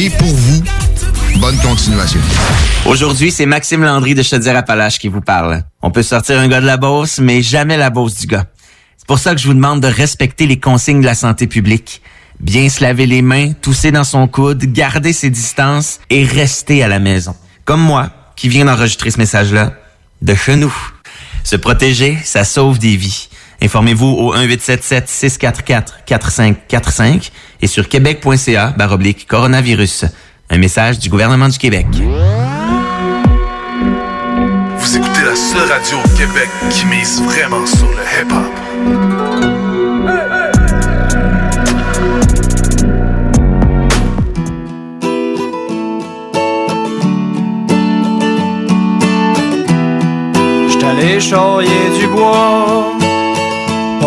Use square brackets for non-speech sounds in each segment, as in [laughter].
Et pour vous, bonne continuation. Aujourd'hui, c'est Maxime Landry de Chaudière-Appalaches qui vous parle. On peut sortir un gars de la Beauce, mais jamais la Beauce du gars. C'est pour ça que je vous demande de respecter les consignes de la santé publique. Bien se laver les mains, tousser dans son coude, garder ses distances et rester à la maison. Comme moi, qui viens d'enregistrer ce message-là, de chez nous. Se protéger, ça sauve des vies. Informez-vous au 1877-644-4545 et sur québec.ca baroblique coronavirus. Un message du gouvernement du Québec. Vous écoutez la seule radio au Québec qui mise vraiment sur le hip-hop. J't'allais charrier du bois,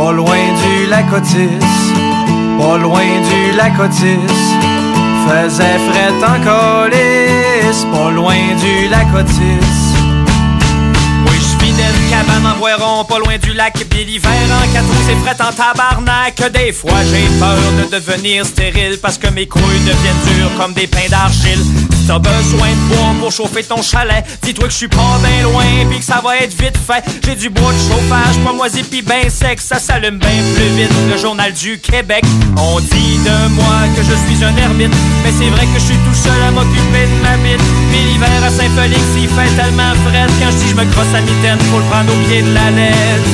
pas loin du lac Otis, pas loin du lac Otis. Faisait fret en colis, pas loin du lac Otis. Oui, je vis d'une cabane en boiron, pas loin du lac, puis l'hiver en quatre roues, c'est fret en tabarnak. Des fois, j'ai peur de devenir stérile parce que mes couilles deviennent dures comme des pains d'argile. T'as besoin de bois pour chauffer ton chalet, dis-toi que je suis pas bien loin, puis que ça va être vite fait. J'ai du bois de chauffage, pas moisi pis ben sec, ça s'allume bien plus vite. Le journal du Québec, on dit de moi que je suis un ermite, mais c'est vrai que je suis tout seul à m'occuper de ma bite. Puis l'hiver à Saint-Félix, il fait tellement frais quand je dis je me crosse à mitaine, faut le prendre au pied de la lettre.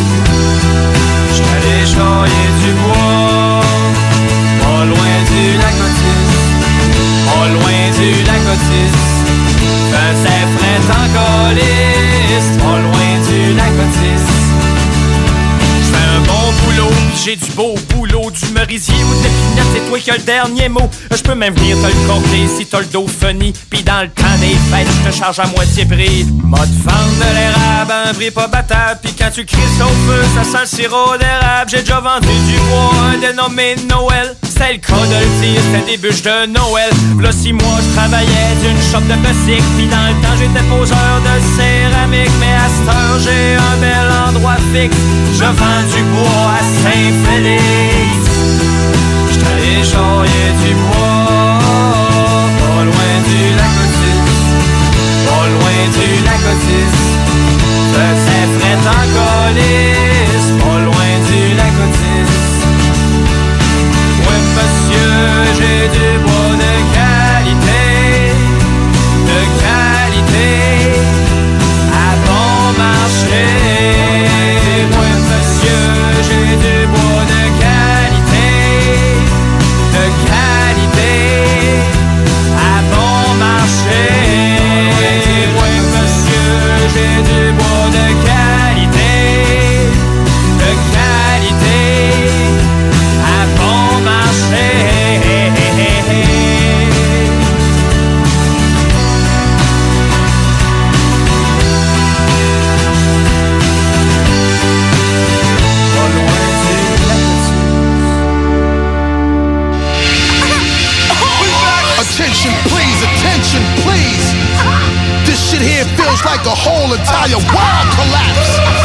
J'allais charrier du bois, pas loin du lac pas loin du lac Otis. Faisait frais en colis, pas loin du lac Otis. J'fais un bon boulot, j'ai du beau boulot, du merisier ou de l'épinette, c'est toi qui as le dernier mot. Je peux même venir te le corder si t'as le dos funny, pis dans le temps des fêtes, je te charge à moitié prix. Mode vendre de l'érable, un prix pas battable, pis quand tu cries au feu, ça sent le sirop d'érable. J'ai déjà vendu du bois, un dénommé Noël. C'était le cas de c'était des bûches de Noël. Là, six mois, je travaillais d'une shop de musique, pis dans le temps, j'étais poseur de céramique. Mais à cette heure, j'ai un bel endroit fixe. Je vends du bois à Saint-Félix. J't'allais charrier du bois, pas loin du lac Otis, pas loin du lac Otis. Faisait fret en whole entire world collapse.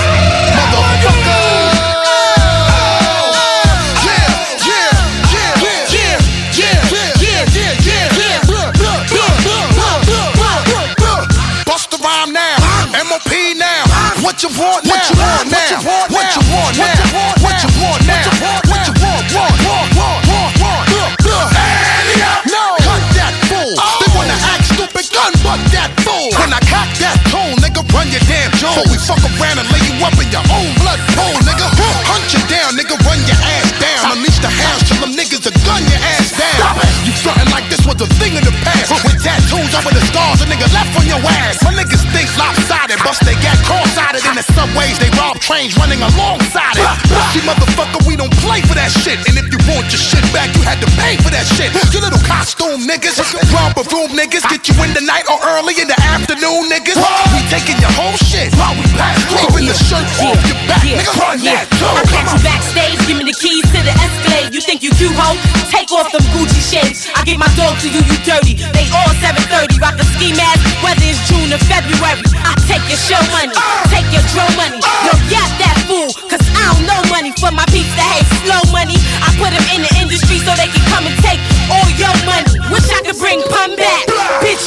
For that shit. You little costume niggas, romper room niggas, get you in the night or early in the afternoon, niggas. We taking your whole shit while we pass. Even the shirt off your back, nigga. Run that too. I catch you backstage, give me the keys to the Escalade. You think you cute, ho? Take off them Gucci shades. I get my dog to you, you dirty. They all 730, rock a ski mask, whether it's June or February. I take your show money, uh. take your dro money.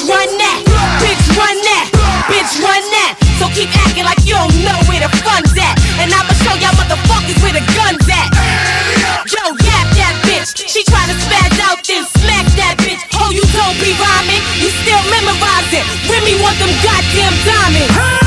Run that. Bitch, run that. Bitch, run that. So keep acting like you don't know where the fun's at. And I'ma show y'all motherfuckers where the gun's at. Yo, yap that bitch. She try to spaz out, then smack that bitch. Oh, you don't be rhyming. You still memorizing. Remy want them goddamn diamonds.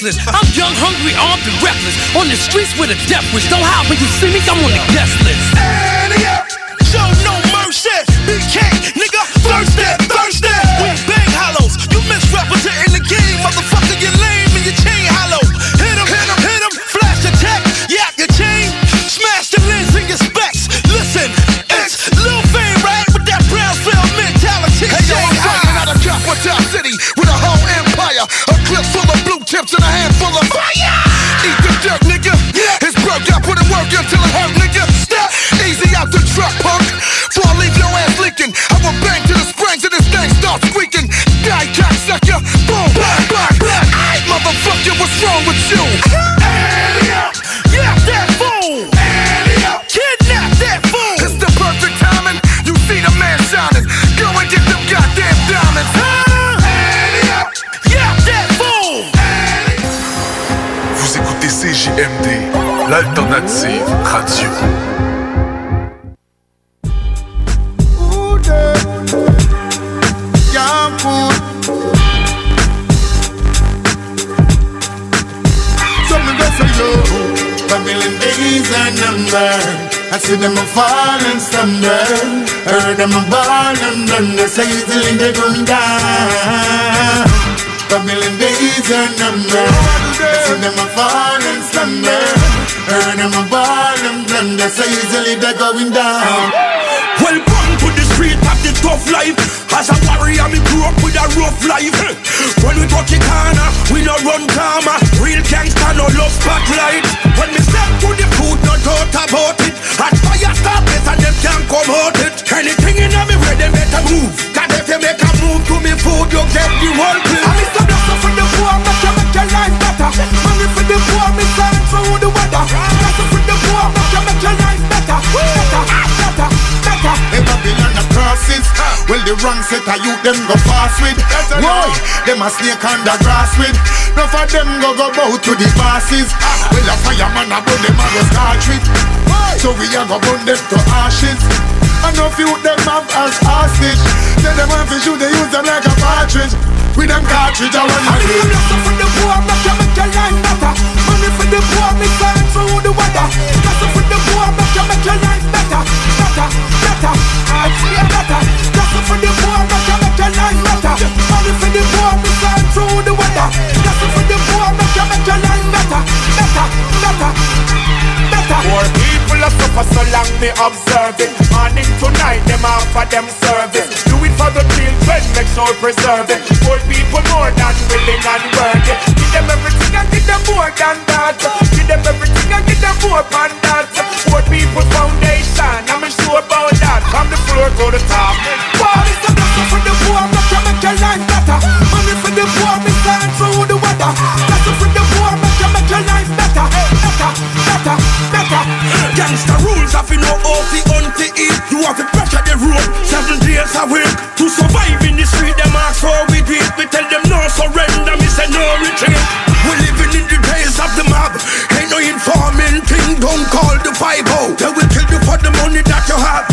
Necklace. I'm young, hungry, armed, and reckless. On the streets with a death wish. Don't hide when you see me, I'm on the guest list. Easily they going down. Welcome to the street of the tough life. As a warrior, me grew up with a rough life. When we touch the corner, we no run karma. Real gangster, no love spotlight. When me step to the food, no thought about it. As fire start this and them can't come out it. Anything in me way, they better move. Cause if you make a move to me food, you get the whole place. I'm Mr. Blossom for the poor, make you make your life better. Money for the poor, me sign for who the weather. Blossom for the poor, make you make your life better. Better, better, better. Hey, Babylon the crosses. Well, the wrong set of youth, them go fast with. Why? Them a snake on the grass with. Enough of them go go bow to the bosses. Well, a fireman a burn them a go start with. So we a go burn them to ashes. Enough youth them have as hostage. Then them want to shoot, they use them like a partridge. With them cartridge, I want to do. Money for the poor, make you make your life better. Money for the poor, me for who the weather. Blessing for the poor, make you make your life better, better, better. I it better. Blessing for the poor, make you make your life better. Money for the poor, me for who the weather. Blessing for the poor, make you make your life better, better, better, better. Poor people are suffer so long me observe it. Morning to night, them offer them service. Do it for the children, make sure preserve it. Poor people more than willing and worthy. Give them everything and give them more than that. Give them everything and give them more than that. Poor people foundation, I'm sure about that. From the floor to the top. Money for the for the poor, make you make your life better. Money for the poor, me sign better, better. Gangsta rules have you no to hunt to eat. You have to pressure the road seven days a week to survive in the street. Them ask how we do. We tell them no surrender. Me say no retreat. We living in the days of the mob. Ain't no informing thing. Don't call the five oh. They will kill you for the money that you have.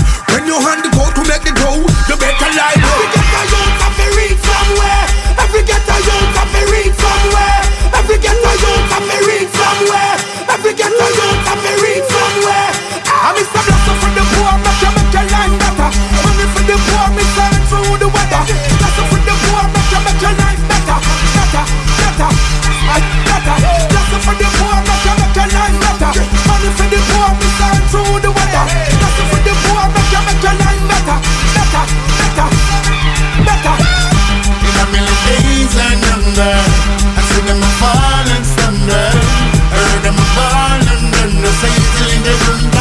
Thank you.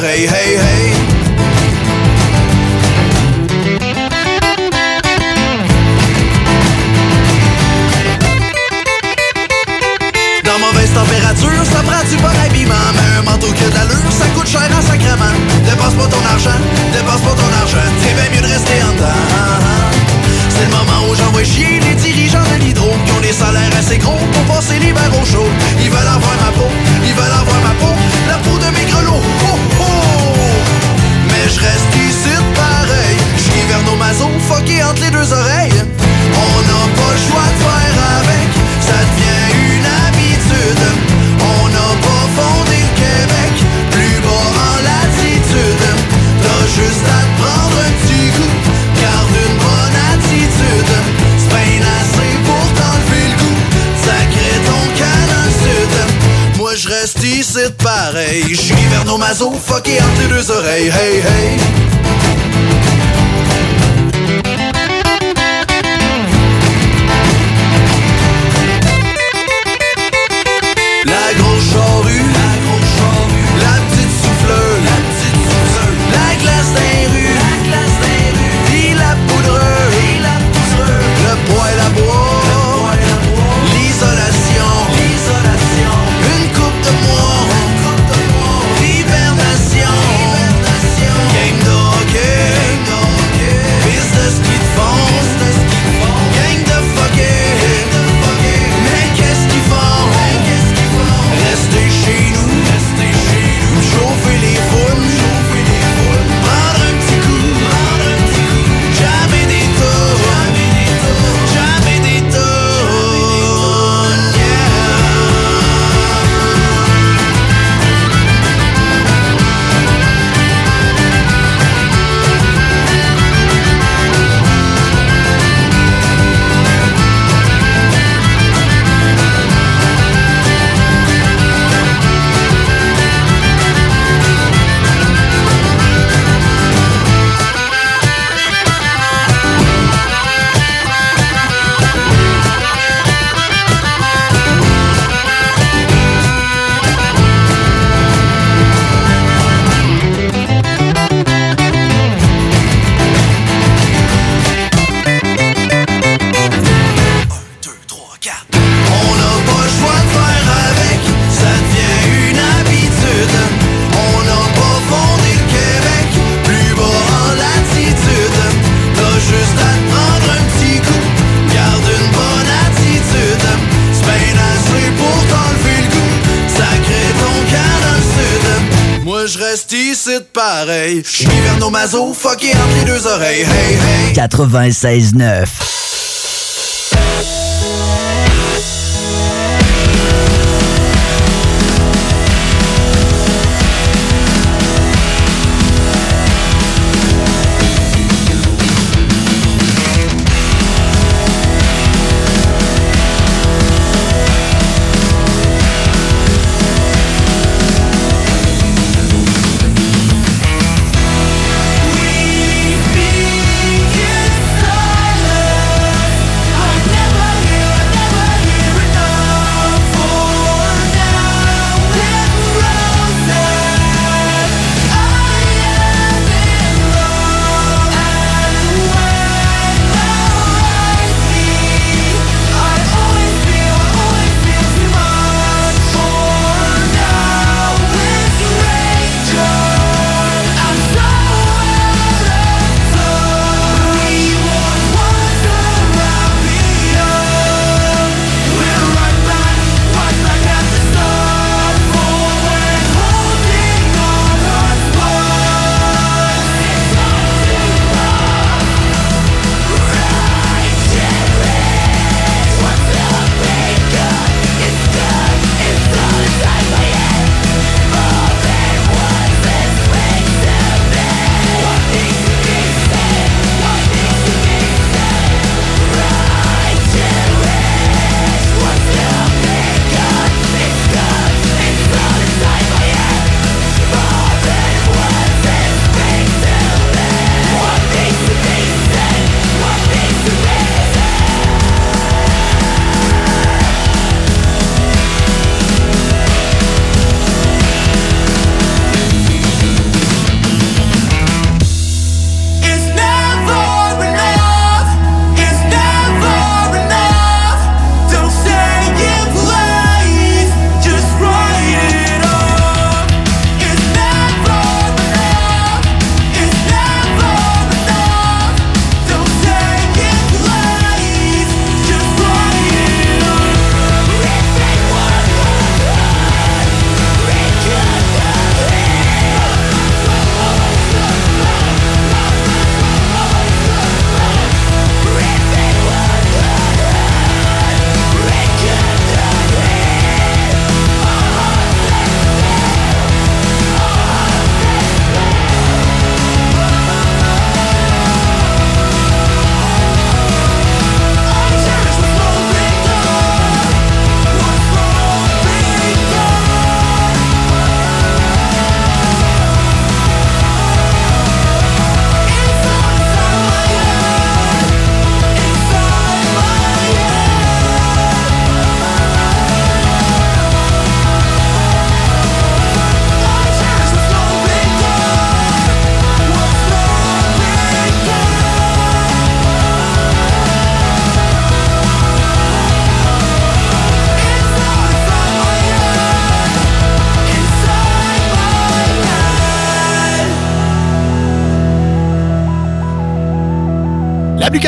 Hey, hey. Mazo, fucké entre les deux oreilles. Hey, hey. 96.9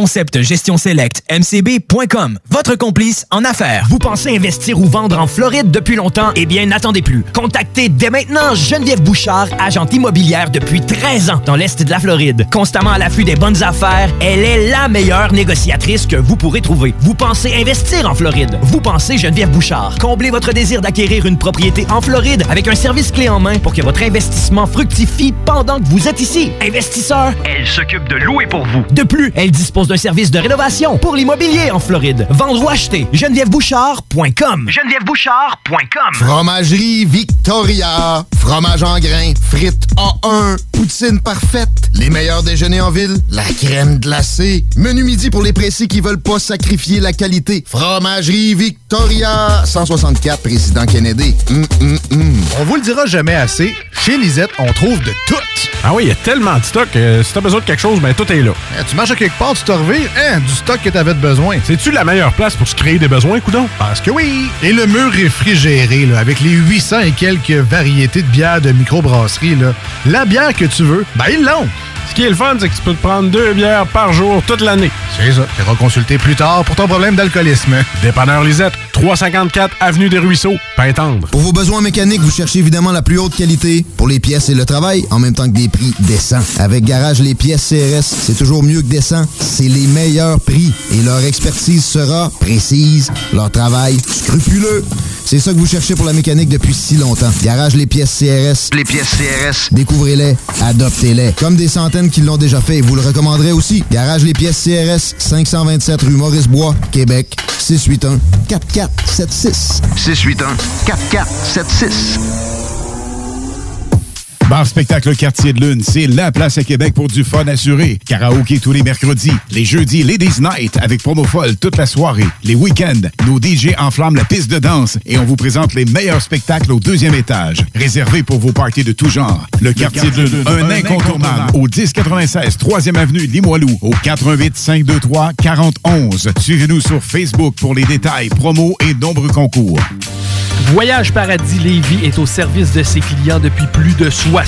Concept gestion select mcb.com. Votre complice en affaires. Vous pensez investir ou vendre en Floride depuis longtemps? Eh bien, n'attendez plus. Contactez dès maintenant Geneviève Bouchard, agente immobilière depuis 13 ans dans l'Est de la Floride. Constamment à l'affût des bonnes affaires, elle est la meilleure négociatrice que vous pourrez trouver. Vous pensez investir en Floride? Vous pensez Geneviève Bouchard. Comblez votre désir d'acquérir une propriété en Floride avec un service clé en main pour que votre investissement fructifie pendant que vous êtes ici. Investisseur, elle s'occupe de louer pour vous. De plus, elle dispose d'un service de rénovation pour l'immobilier en Floride. Vendre ou acheter, genevièvebouchard.com. genevièvebouchard.com. Fromagerie Victoria. Fromage en grains. Frites A1. Poutine parfaite. Les meilleurs déjeuners en ville. La crème glacée. Menu midi pour les précis qui veulent pas sacrifier la qualité. Fromagerie Victoria. 164 Président Kennedy. Hum, hum, hum. On vous le dira jamais assez, chez Lisette, on trouve de tout. Ah oui, il y a tellement de stock. que si t'as besoin de quelque chose, ben tout est là. Eh, tu marches à quelque part, tu te hein, du stock que t'avais de besoin. C'est-tu la meilleure place pour se créer des besoins, coudon? Parce que oui! Et le mur réfrigéré, là, avec les 800 et quelques variétés de bières de microbrasserie, là, la bière que tu veux, ben ils l'ont! Ce qui est le fun, c'est que tu peux te prendre deux bières par jour toute l'année. C'est ça. Tu consulter plus tard pour ton problème d'alcoolisme. Dépanneur Lisette, 354 Avenue des Ruisseaux, Pintendre. Pour vos besoins mécaniques, vous cherchez évidemment la plus haute qualité pour les pièces et le travail, en même temps que des prix décents. Avec Garage Les Pièces CRS, c'est toujours mieux que décent. C'est les meilleurs prix et leur expertise sera précise, leur travail scrupuleux. C'est ça que vous cherchez pour la mécanique depuis si longtemps. Garage Les Pièces CRS. Les pièces CRS. Découvrez-les, adoptez-les. Comme des centaines qui l'ont déjà fait, vous le recommanderez aussi. Garage Les Pièces CRS, 527 rue Maurice-Bois, Québec, 681 4476. 681 4476. Bar Spectacle Quartier de Lune, c'est la place à Québec pour du fun assuré. Karaoké tous les mercredis. Les jeudis, Ladies Night avec promo folle toute la soirée. Les week-ends, nos DJ enflamment la piste de danse et on vous présente les meilleurs spectacles au deuxième étage. Réservé pour vos parties de tout genre. Le, Quartier, de Lune, un, incontournable. Au 1096 3e Avenue Limoilou. Au 88 523 4011. Suivez-nous sur Facebook pour les détails, promos et nombreux concours. Voyage Paradis Lévis est au service de ses clients depuis plus de 60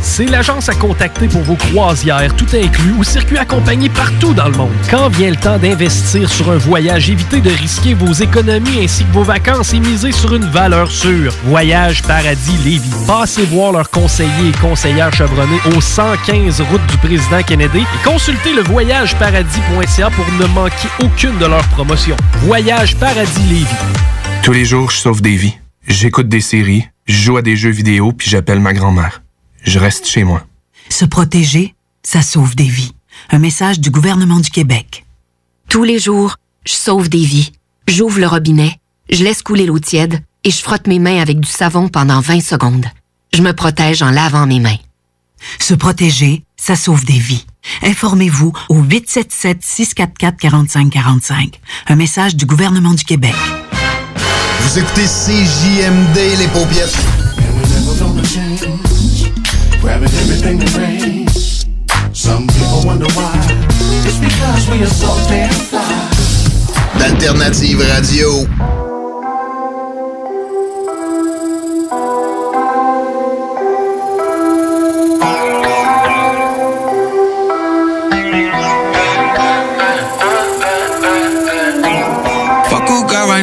C'est l'agence à contacter pour vos croisières, tout inclus, ou circuits accompagnés partout dans le monde. Quand vient le temps d'investir sur un voyage, évitez de risquer vos économies ainsi que vos vacances et misez sur une valeur sûre. Voyage Paradis Lévis. Passez voir leurs conseillers et conseillères chevronnés au 115 route du président Kennedy et consultez le voyageparadis.ca pour ne manquer aucune de leurs promotions. Voyage Paradis Lévis. Tous les jours, je sauve des vies. J'écoute des séries, je joue à des jeux vidéo, puis j'appelle ma grand-mère. Je reste chez moi. Se protéger, ça sauve des vies. Un message du gouvernement du Québec. Tous les jours, je sauve des vies. J'ouvre le robinet, je laisse couler l'eau tiède et je frotte mes mains avec du savon pendant 20 secondes. Je me protège en lavant mes mains. Se protéger, ça sauve des vies. Informez-vous au 877-644-4545. Un message du gouvernement du Québec. Vous écoutez CJMD, les paupiètes. Grabbing everything that rains. Some people wonder why. It's because we are so damn fly. D'Alternative Radio.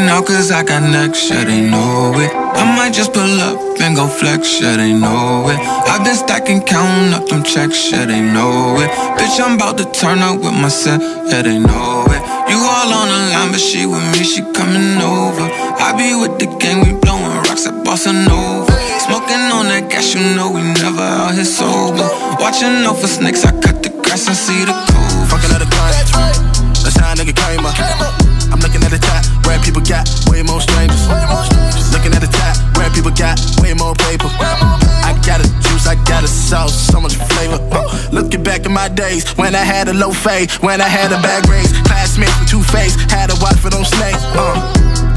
Who got right now, cause I got next, yeah, they know it. I might just pull up and go flex, yeah, they know it. I've been stacking, counting up them checks, yeah, they know it. Bitch, I'm about to turn up with my set, yeah, they know it. You all on the line, but she with me, she coming over. I be with the gang, we blowing rocks at Bossa Nova. Smoking on that gas, you know we never out here sober. Watching out for snakes, I cut the grass and see the cold. Fucking let it climb. That's how a nigga came up. People got way more strangers. Looking at the top, where people got way more paper. I got a juice, I got a sauce, so much flavor. Uh, looking back at my days when I had a low fade, when I had a bad grades. Classmates with two face, had a watch for them snakes. Uh.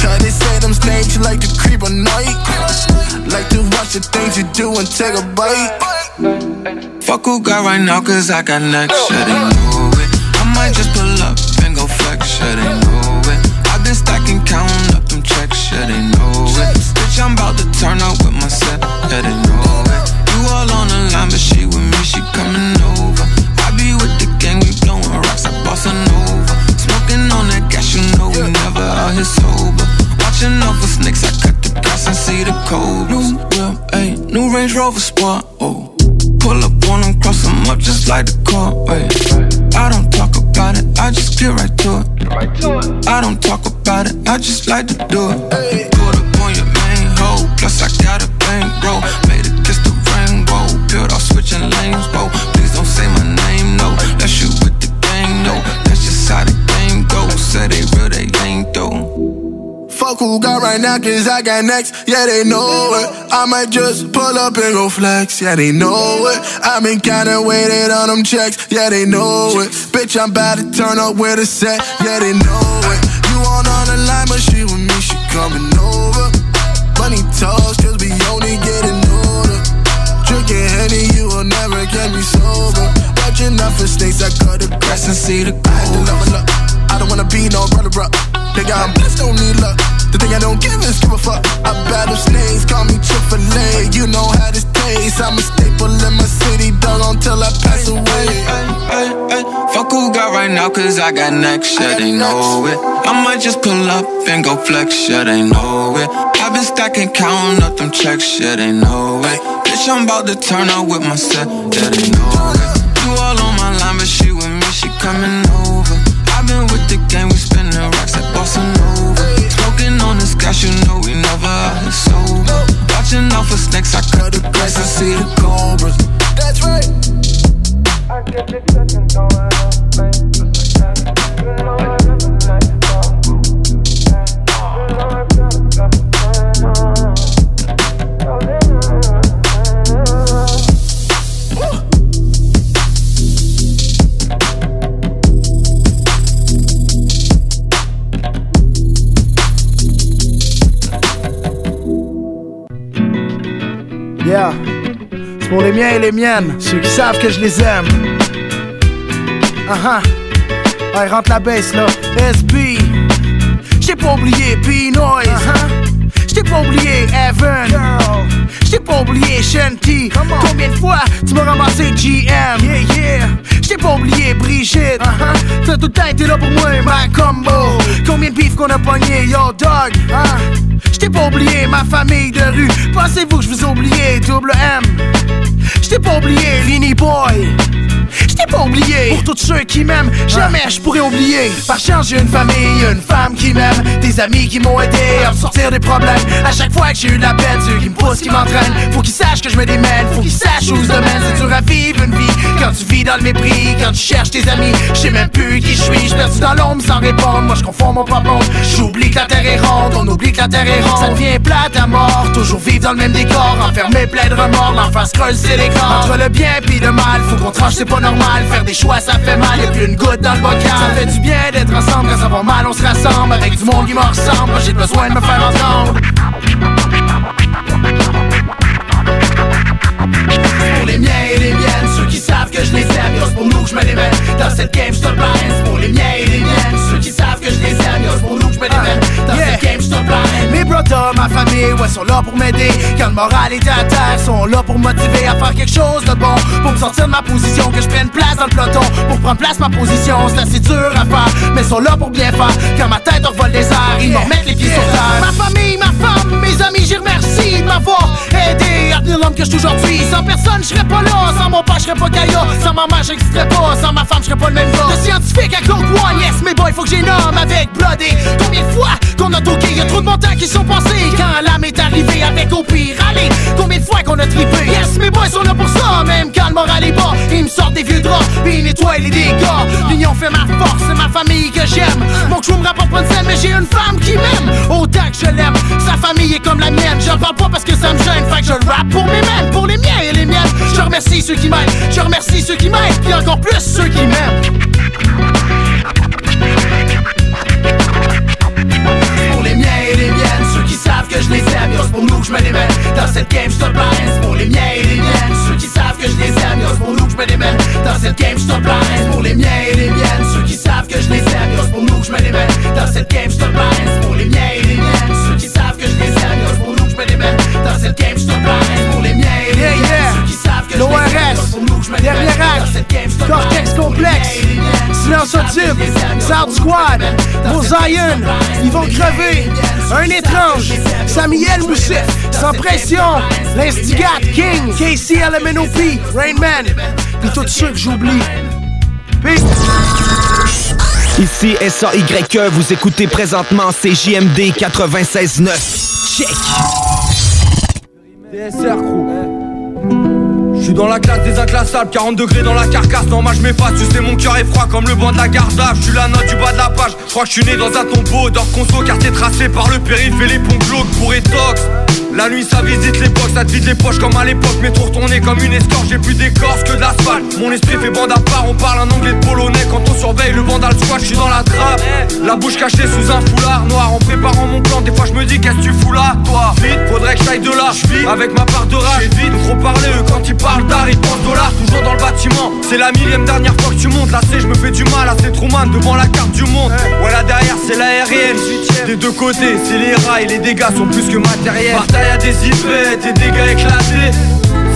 Cause they say them snakes you like to creep a night. Like to watch the things you do and take a bite. Fuck who got right now, cause I got next shit, they know it. I might just pull up and go flex, shit, they know been stacking, counting up them checks, shit, they know it. Bitch, I'm about to turn up with my set, yeah, they know it. You all on the line, but she with me, she coming over. I be with the gang, we blowing rocks, I bossa nova. Smoking on that gas, you know we never out here sober. Watching out for snakes, I cut the grass and see the cold. New whip, ayy, new Range Rover Sport, oh. Pull up on them, cross them up just like the car, ayy. I don't talk about it, I just get right to it. I don't talk about it, I just like to do it. Put up on your main hoe, plus I got a bankroll. Made it kiss the rainbow, peeled off switching lanes, whoa. Fuck who got right now, cause I got next. Yeah, they know it. I might just pull up and go flex. Yeah, they know it. i been kinda waiting on them checks. Yeah, they know it. Bitch, I'm about to turn up with a set. Yeah, they know it. You on on the line, but she with me, she coming over. Money talks, cause we only getting older. Drinking Henny, you will never get me sober. Watching out for snakes, I cut the grass and see the gold. I up. Don't wanna be no brother, bro. The thing I don't give is give a fuck. I battle snakes, call me Chick-fil-A. You know how this tastes. I'm a staple in my city, dog, until I pass away. Ay, ay, fuck who got right now, cause I got next, yeah, they know it. I might just pull up and go flex, yeah, they know it. I've been stacking, counting up them checks, yeah, they know it. Bitch, I'm about to turn up with my set, yeah, they know it. You all on my line, but she with me, she coming over. I've been with the gang, we Smoking on this gas, you know we never out here sober. Watching out for snakes, I cut the grass and see the cobras. That's right. Yeah. C'est pour les miens et les miennes, ceux qui savent que je les aime. Ah uh Ouais, rentre la baisse là. SB. J't'ai pas oublié P-Noise. J't'ai pas oublié Evan. J't'ai pas oublié Shanty. Combien de fois tu m'as ramassé GM? Yeah, yeah. J't'ai pas oublié Brigitte. T'as tout le temps été là pour moi, ma combo. Combien de bif qu'on a pogné, yo dog? J't'ai pas oublié ma famille de rue. Pensez-vous que je vous ai oublié double M? J't'ai pas oublié Vinny Boy. J't'ai pas oublié. Pour tous ceux qui m'aiment, jamais je pourrais oublier. Par chance j'ai une famille, une femme qui m'aime. Des amis qui m'ont aidé à me sortir des problèmes. À chaque fois que j'ai eu de la peine, ceux qui me poussent, qui m'entraînent. Faut qu'ils sachent que je me démène, faut qu'ils sachent où se domaine. C'est dur à vivre une vie quand tu vis dans le mépris. Quand tu cherches tes amis, je sais même plus qui je suis. Je perdu dans l'ombre sans répondre, moi je confonds mon propre monde. J'oublie que la terre est ronde, on oublie que la terre est ronde. Ça devient plate à mort, toujours vivre dans le même décor. Enfermé plein de remords, l'enfance creuse c'est l'écran. Entre le bien puis le mal, faut qu'on tranche c'est pas normal Faire des choix ça fait mal, y'a plus une goutte dans le bocal. Ça fait du bien d'être ensemble, quand ça va mal on se rassemble. Avec du monde qui me ressemble, j'ai besoin de me faire entendre. Pour les miens et les miennes, ceux qui savent que je les aime, c'est pour nous que je me démène. Dans cette game, je te pour les miens et les miennes, ceux qui savent que je les aime, c'est pour nous que je me démène. Dans game, je. Mes brothers, ma famille, ouais, sont là pour m'aider. Quand le moral est à terre, sont là pour me motiver à faire quelque chose de bon. Pour me sortir de ma position, que je prenne place dans le peloton. Pour prendre place ma position, c'est assez dur à faire, mais sont là pour bien faire. Quand ma tête envole des airs, ils me remettent les pieds sur terre. Ma famille, ma femme, mes amis, j'y remercie de m'avoir aidé à tenir l'homme que je suis aujourd'hui. Sans personne, je serais pas là. Sans mon père, je serais pas Gaïa. Sans ma mère, j'existerais pas. Sans ma femme, je serais pas le même gars. Le scientifique à Claude One, yes, mais boy, faut que j'ai nomme avec Bloodé. Combien de fois qu'on a toqué, y'a trop de montants qui sont passés. Quand l'âme est arrivée avec au pire, allez, combien de fois qu'on a trippé. Yes, mes boys sont là pour ça, même quand le moral est bas. Ils me sortent des vieux draps, puis ils nettoient les dégâts. L'union fait ma force, c'est ma famille que j'aime. Mon crew me rapporte pas de scène, mais j'ai une femme qui m'aime. Autant que je l'aime, sa famille est comme la mienne. J'en parle pas parce que ça me gêne, fait que je le rap pour mes mêmes, pour les miens et les miennes. Je remercie ceux qui m'aiment, je remercie ceux qui m'aiment, puis encore plus ceux qui m'aiment. Que je les aime, c'est pour nous que je me démène. Dans cette game, stop line, c'est pour les miens et les miennes, ceux qui savent que je les aime, c'est pour nous que je me démène. Dans cette game, stop line, c'est pour les miens et les miennes, ceux qui savent que je les aime, c'est pour nous que je me démène. Dans cette game, stop line, c'est pour les miens Cortex Complexe, Silence Audible, Sound Squad, Mosaïen, ils vont crever. Un étrange, Samuel Moussif, Sans Pression, L'Instigate, King, KC LMNOP, Rainman, puis tous ceux que j'oublie. Peace. Ici SAYE, vous écoutez présentement CJMD 96.9. Check! DSR crew. Je suis dans la classe des inclassables, 40 degrés dans la carcasse, non moi je m'efface, tu sais mon cœur est froid comme le banc de la gardave, je suis la note du bas de la page, je crois que je suis né dans un tombeau d'or conso, quartier tracé par le périph' et les ponts glauques pour étox. La nuit ça visite les box, ça te vide les poches comme à l'époque. Métro retourné comme une escorte, j'ai plus d'écorce que de l'asphalte. Mon esprit fait bande à part, on parle un anglais de polonais. Quand on surveille le vandal squat, je suis dans la trappe. La bouche cachée sous un foulard noir. En préparant mon plan, des fois je me dis qu'est-ce que tu fous là Toi, vite, faudrait que j'aille de là. Je avec ma part de rage, vite, trop parler eux quand ils parlent d'art Ils pensent dollars, toujours dans le bâtiment. C'est la millième dernière fois que tu montes. Là c'est je me fais du mal, là c'est Truman devant la carte du monde. Voilà derrière c'est l'aérienne Des deux côtés, c'est les rails, les dégâts sont plus que matériels Y'a des hypettes et des gars éclatés.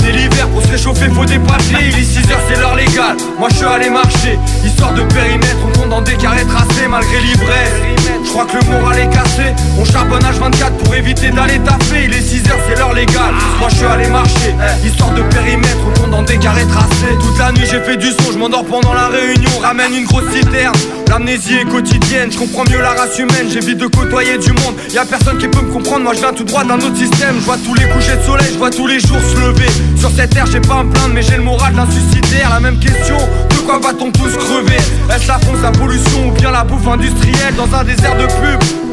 C'est l'hiver pour se réchauffer faut des Il est 6h c'est l'heure légale. Moi je suis allé marcher. Histoire de périmètre On compte dans des carrés tracés malgré l'ivresse Je crois que le moral est cassé. On charbonne H24 pour éviter d'aller taper Il est 6h c'est l'heure légale. Moi je suis allé marcher. Histoire de périmètre On compte dans des carrés tracés. Toute la nuit j'ai fait du son. Je m'endors pendant la réunion. Ramène une grosse citerne. L'amnésie est quotidienne, je comprends mieux la race humaine, j'évite de côtoyer du monde. Y a personne qui peut me comprendre, moi je viens tout droit d'un autre système. Je vois tous les couchers de soleil, je vois tous les jours se lever. Sur cette terre, j'ai pas à me plaindre, mais j'ai le moral d'un suicidaire. La même question, de quoi va-t-on tous crever? Est-ce la fonce, la pollution ou bien la bouffe industrielle? Dans un désert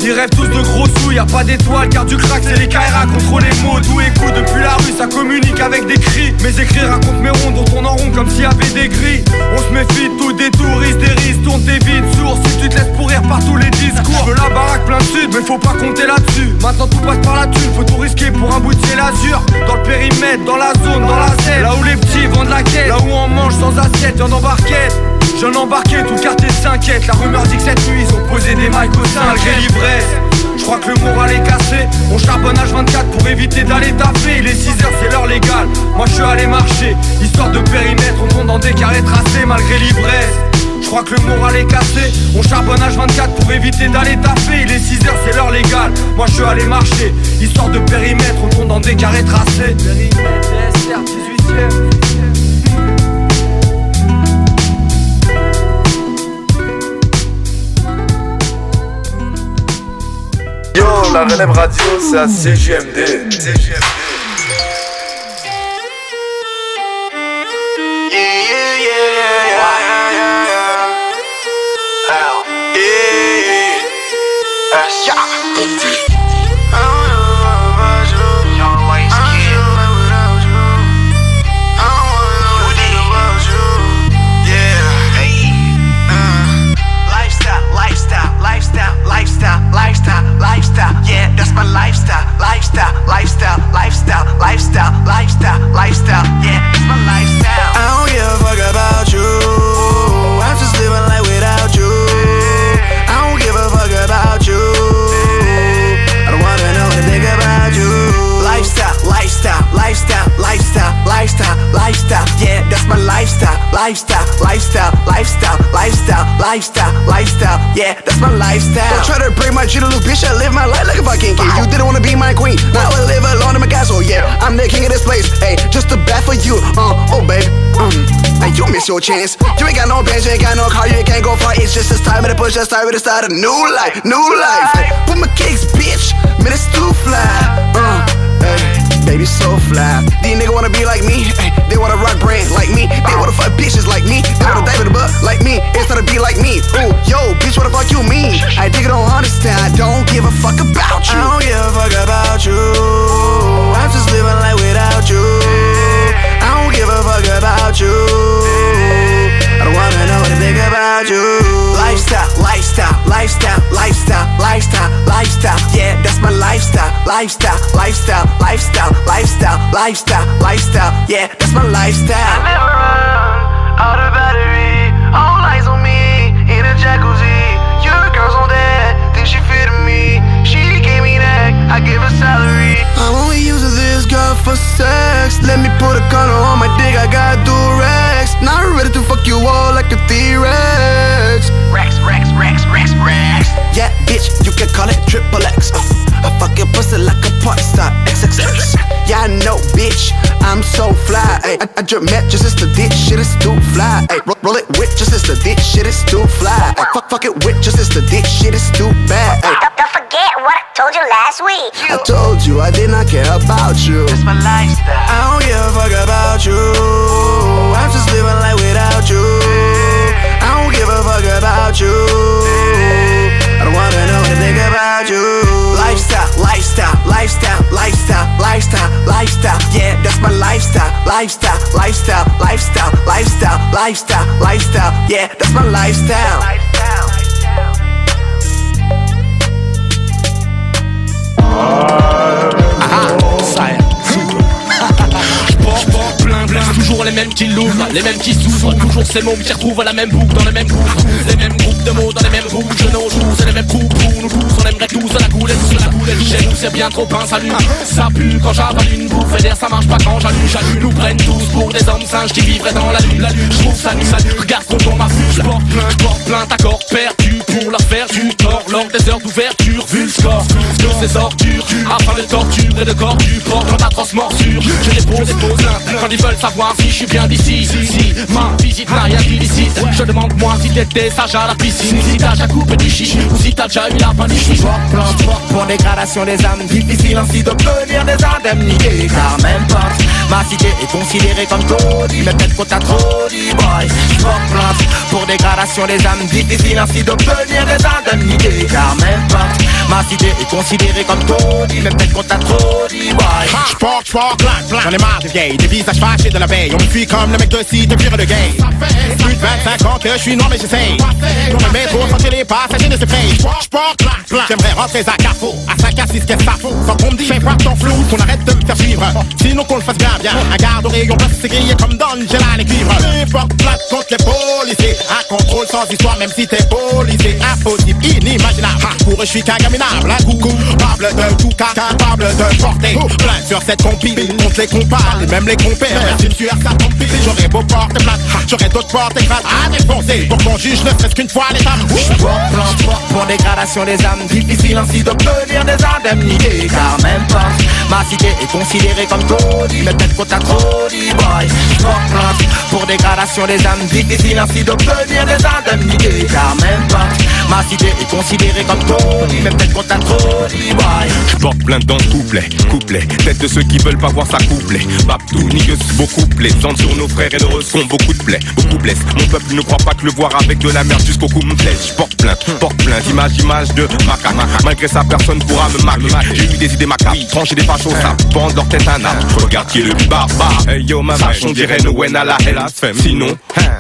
Ils rêvent tous de gros sous, y a pas d'étoiles, car du crack, c'est les KRA contre les mots. D'où écoute depuis la rue, ça communique avec des cris. Mes écrits racontent mes ronds, dont on en rond comme s'il y avait des gris. On se méfie tout des touristes, des risques, tourne tes vides sourds. Si tu te laisses pourrir par tous les discours, je veux la baraque plein de sud, mais faut pas compter là-dessus. Maintenant tout passe par la thune, faut tout risquer pour un bout de. Dans le périmètre, dans la zone, dans la scène, là où les petits vendent la quête, là où on mange sans assiette, y'en embarquette. Jeune embarqué, tout le quartier s'inquiète. La rumeur dit que cette nuit ils ont posé des mailles au sein malgré l'ivresse. Je crois que le moral est cassé. On charbonne H24 pour éviter d'aller taper. Il est 6h, c'est l'heure légale. Moi je suis allé marcher. Histoire de périmètre, on compte dans des carrés tracés malgré l'ivresse. Je crois que le moral est cassé. On charbonne H24 pour éviter d'aller taper. Il est 6h, c'est l'heure légale. Moi je suis allé marcher. Histoire de périmètre, on compte dans des carrés tracés. La relève radio, c'est à CGMD. Lifestyle, my lifestyle, lifestyle, lifestyle, lifestyle, lifestyle, lifestyle, lifestyle. Yeah, that's my lifestyle. I don't give a fuck about you. I'm just living life without you. I don't give a fuck about you. I don't wanna know anything about you. Lifestyle, lifestyle, lifestyle, lifestyle, lifestyle, lifestyle. Yeah, that's my lifestyle, lifestyle, lifestyle, lifestyle. Yeah, that's my lifestyle. Don't try to break my G little bitch. I live my life like a fucking king. You didn't wanna be my queen. Now I live alone in my castle. Yeah, I'm the king of this place. Hey, just a bet for you. Uh, oh babe. Um, hey, you miss your chance. You ain't got no bands, you ain't got no car, you can't go far. It's just this time the push. It's time to start a new life, new life. Put my kicks, bitch. Man, it's too fly. Uh, baby, so fly. These niggas wanna be like me. Hey, they wanna rock brands like me. They wanna fuck bitches like me. They wanna dive in the butt like me. Instead of be like me. Ooh, yo, bitch, what the fuck you mean? I think you don't understand. I don't give a fuck about you. I don't give a fuck about you. I'm just living life without you. I don't give a fuck about you. Think about you. Lifestyle, lifestyle, lifestyle, lifestyle, lifestyle, lifestyle. Yeah, that's my lifestyle, lifestyle, lifestyle, lifestyle, lifestyle, lifestyle, lifestyle. Yeah, that's my lifestyle. I never run out of battery. All eyes on me in a jacuzzi. Your girl's on that, think she fit me. She gave me that, I give her salary. I'm only using this girl for sex. Let me put a condom on my dick, I got Durex. Not ready to fuck you all like a T-Rex. Rex, Rex, Rex, Rex, Rex. Yeah, bitch, you can call it triple X. Uh, I fuck your pussy like a porn star. XXX. [laughs] Yeah, I know, bitch. I'm so fly. Ay, I, I just met just as the dick shit is too fly. Ay, roll, roll it with just as the dick shit is too fly. Ay, fuck, fuck it with just as the dick shit is too bad. Ay, forget what I told you last week. I told you I did not care about you. That's my lifestyle. I don't give a fuck about you. I'm just living life without you. I don't give a fuck about you. I don't wanna know what to about you. Lifestyle, lifestyle, lifestyle, lifestyle, lifestyle, lifestyle. Yeah, that's my lifestyle, lifestyle, lifestyle, lifestyle, lifestyle, lifestyle, lifestyle. Yeah, that's my lifestyle. Bye. Toujours les mêmes qui l'ouvrent, les mêmes qui souffrent, toujours ces mots qui retrouvent à la même boucle, dans les mêmes boucles, les mêmes groupes de mots dans les mêmes je nos jours, c'est les mêmes coups, nous tous, on aimerait tous à la coulette, sur la coulette, chez nous c'est bien trop un salut, ça pue quand j'avale une bouffe, et d'air ça marche pas quand j'allume, j'allume, nous prennent tous pour des hommes singes qui vivraient dans la lune, la lune, je trouve ça nu, ça regarde contre ma fuge, je porte plein, je porte plein, accord perdu, pour leur faire du tort, lors des heures d'ouverture, vu le score, de ces ordures, afin de torture et de corps du porc, dans d'atroces morsures, je les pose l'un, quand ils veulent savoir si je suis bien d'ici, si, ma visite n'a rien d'illicite, je demande moi si t'étais sage à la piscine, si t'as déjà coupé du chichi, ou si t'as déjà eu la fin du chichi. pour dégradation des âmes Difficile ainsi d'obtenir des indemnités. Car même pas ma cité est considérée comme taudis Mais peut-être qu'on t'a trop dit boy. Plainte pour dégradation des âmes Difficile ainsi d'obtenir des indemnités. Car même pas ma cité est considérée comme taudis Mais peut-être qu'on t'a trop dit boy. Plein, plein. J'en ai marre des vieilles, des visages fâchés de la On me fuit comme le mec de site, pire de gay. Plus de 25 ans que je suis noir, mais j'essaye. Dans le métro, sentir les passagers pays. Sport, sport, plein, plein. J'aimerais rentrer à Carrefour, à 5 à 6, qu'est-ce que ça fout Sans qu'on me dise, fais pas ton flou, qu'on arrête de me faire suivre. Sinon qu'on le fasse bien, bien. Un garde au rayon, place, c'est grillé comme dans les cuivres. N'importe plainte contre les policiers. Sans histoire, même si t'es policier. Impossible, inimaginable. Eux, je suis qu'un gaminable. Un coup, coupable de tout capable de porter plainte sur cette compile. Contre les compars, et même les compères. Merci, monsieur, ça tant pis. J'aurais beau porter plainte, j'aurais d'autres portes écrases à défoncer. Pour qu'on juge ne serait-ce qu'une fois l'étape. Sport, plan, pour dégradation des âmes Difficile ainsi d'obtenir des indemnités Car même pas ma cité est considérée comme taudis Mais peut-être qu'on t'a trop dit boy pour dégradation des âmes Difficile ainsi d'obtenir des indemnités Car même pas ma cité est considérée comme taudis Mais peut-être qu'on t'a trop dit boy Je porte plainte dans le couplet, couplet. Tête de ceux qui veulent pas voir ça couplet Babtou, nigueuse, beaucoup plaît Zante sur nos frères et leurs sont beaucoup de plaies Beaucoup blessent, mon peuple ne croit pas que le voir avec de la merde jusqu'au cou me plaise Je porte plainte, porte plainte, image, image de maca Malgré ça personne pourra me marquer. J'ai eu des idées macabres, trancher des fachos ça Pendre leur tête un arbre, regarde qui est le plus barbare Hey yo ma vache, on dirait Noël à la Hellas Sinon,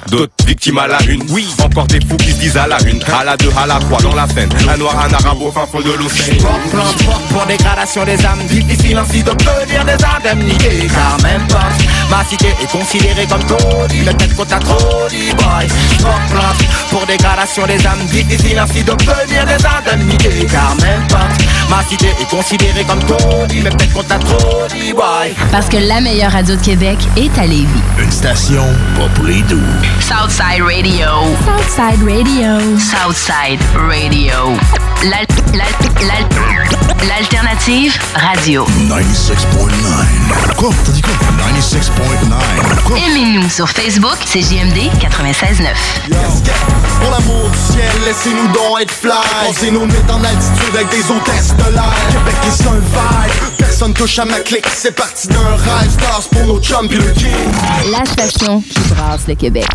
d'autres victimes à la une. Oui, encore des fous qui se disent à la une. À la deux, à la trois dans la scène Un noir, un arabe au fin fond de l'océan. Sport pour dégradation des âmes. Difficile ainsi d'obtenir des indemnités. Car même pas ma cité est considérée comme taudis. Mais peut-être qu'on t'a trop dit boy. Plan pour dégradation des âmes. Difficile ainsi d'obtenir des indemnités. Car même pas ma cité est considérée comme taudis. Mais peut-être qu'on t'a trop dit boy. Parce que la meilleure radio de Québec est à Lévis. Une station pas pour les doux. Southside Radio. Southside Radio. Southside Radio. L'al- l'al- L'alternative radio. 96.9. Quoi? T'as dit quoi? 96.9. Quoi? Aimez-nous sur Facebook, c'est JMD 96.9. Pour l'amour du ciel, laissez-nous donc être fly Pensez-nous mettre en altitude avec des hôtesses de l'air Québec est un vibe, personne touche à ma clique C'est parti d'un rêve, stars pour nos chums pis le king La station qui brasse le Québec.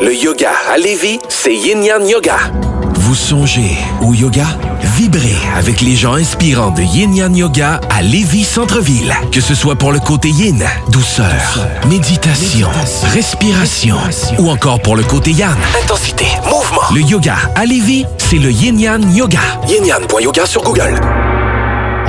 Le yoga à Lévis, c'est Yin Yang Yoga. Vous songez au yoga? Vibrez avec les gens inspirants de Yin Yang Yoga à Lévis Centre-Ville. Que ce soit pour le côté yin, douceur, méditation, respiration, ou encore pour le côté yang, intensité, mouvement. Le yoga à Lévis, c'est le Yin Yang Yoga. Yin Yang.yoga sur Google.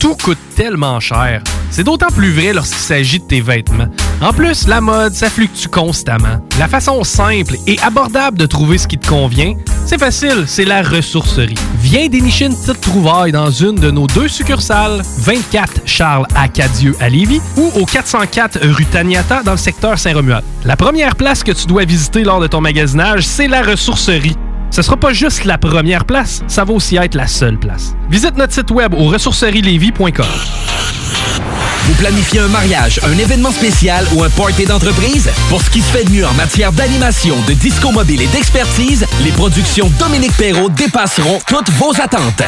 Tout coûte tellement cher. C'est d'autant plus vrai lorsqu'il s'agit de tes vêtements. En plus, la mode, ça fluctue constamment. La façon simple et abordable de trouver ce qui te convient, c'est facile, c'est la ressourcerie. Viens dénicher une petite trouvaille dans une de nos deux succursales, 24 Charles Acadieux à Lévis ou au 404 rue Taniata dans le secteur Saint-Romuald. La première place que tu dois visiter lors de ton magasinage, c'est la ressourcerie. Ce sera pas juste la première place, ça va aussi être la seule place. Visite notre site web au ressourcerielevy.com. Vous planifiez un mariage, un événement spécial ou un party d'entreprise? Pour ce qui se fait de mieux en matière d'animation, de disco mobile et d'expertise, les productions Dominique Perrault dépasseront toutes vos attentes.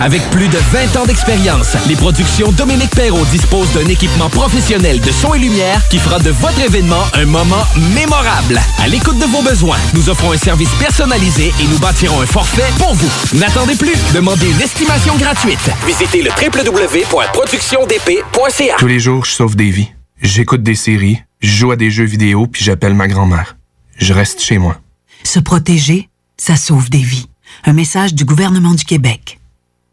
Avec plus de 20 ans d'expérience, les productions Dominique Perrault disposent d'un équipement professionnel de son et lumière qui fera de votre événement un moment mémorable. À l'écoute de vos besoins, nous offrons un service personnalisé et nous bâtirons un forfait pour vous. N'attendez plus, demandez une estimation gratuite. Visitez le Tous les jours, je sauve des vies. J'écoute des séries, je joue à des jeux vidéo, puis j'appelle ma grand-mère. Je reste chez moi. Se protéger, ça sauve des vies. Un message du gouvernement du Québec.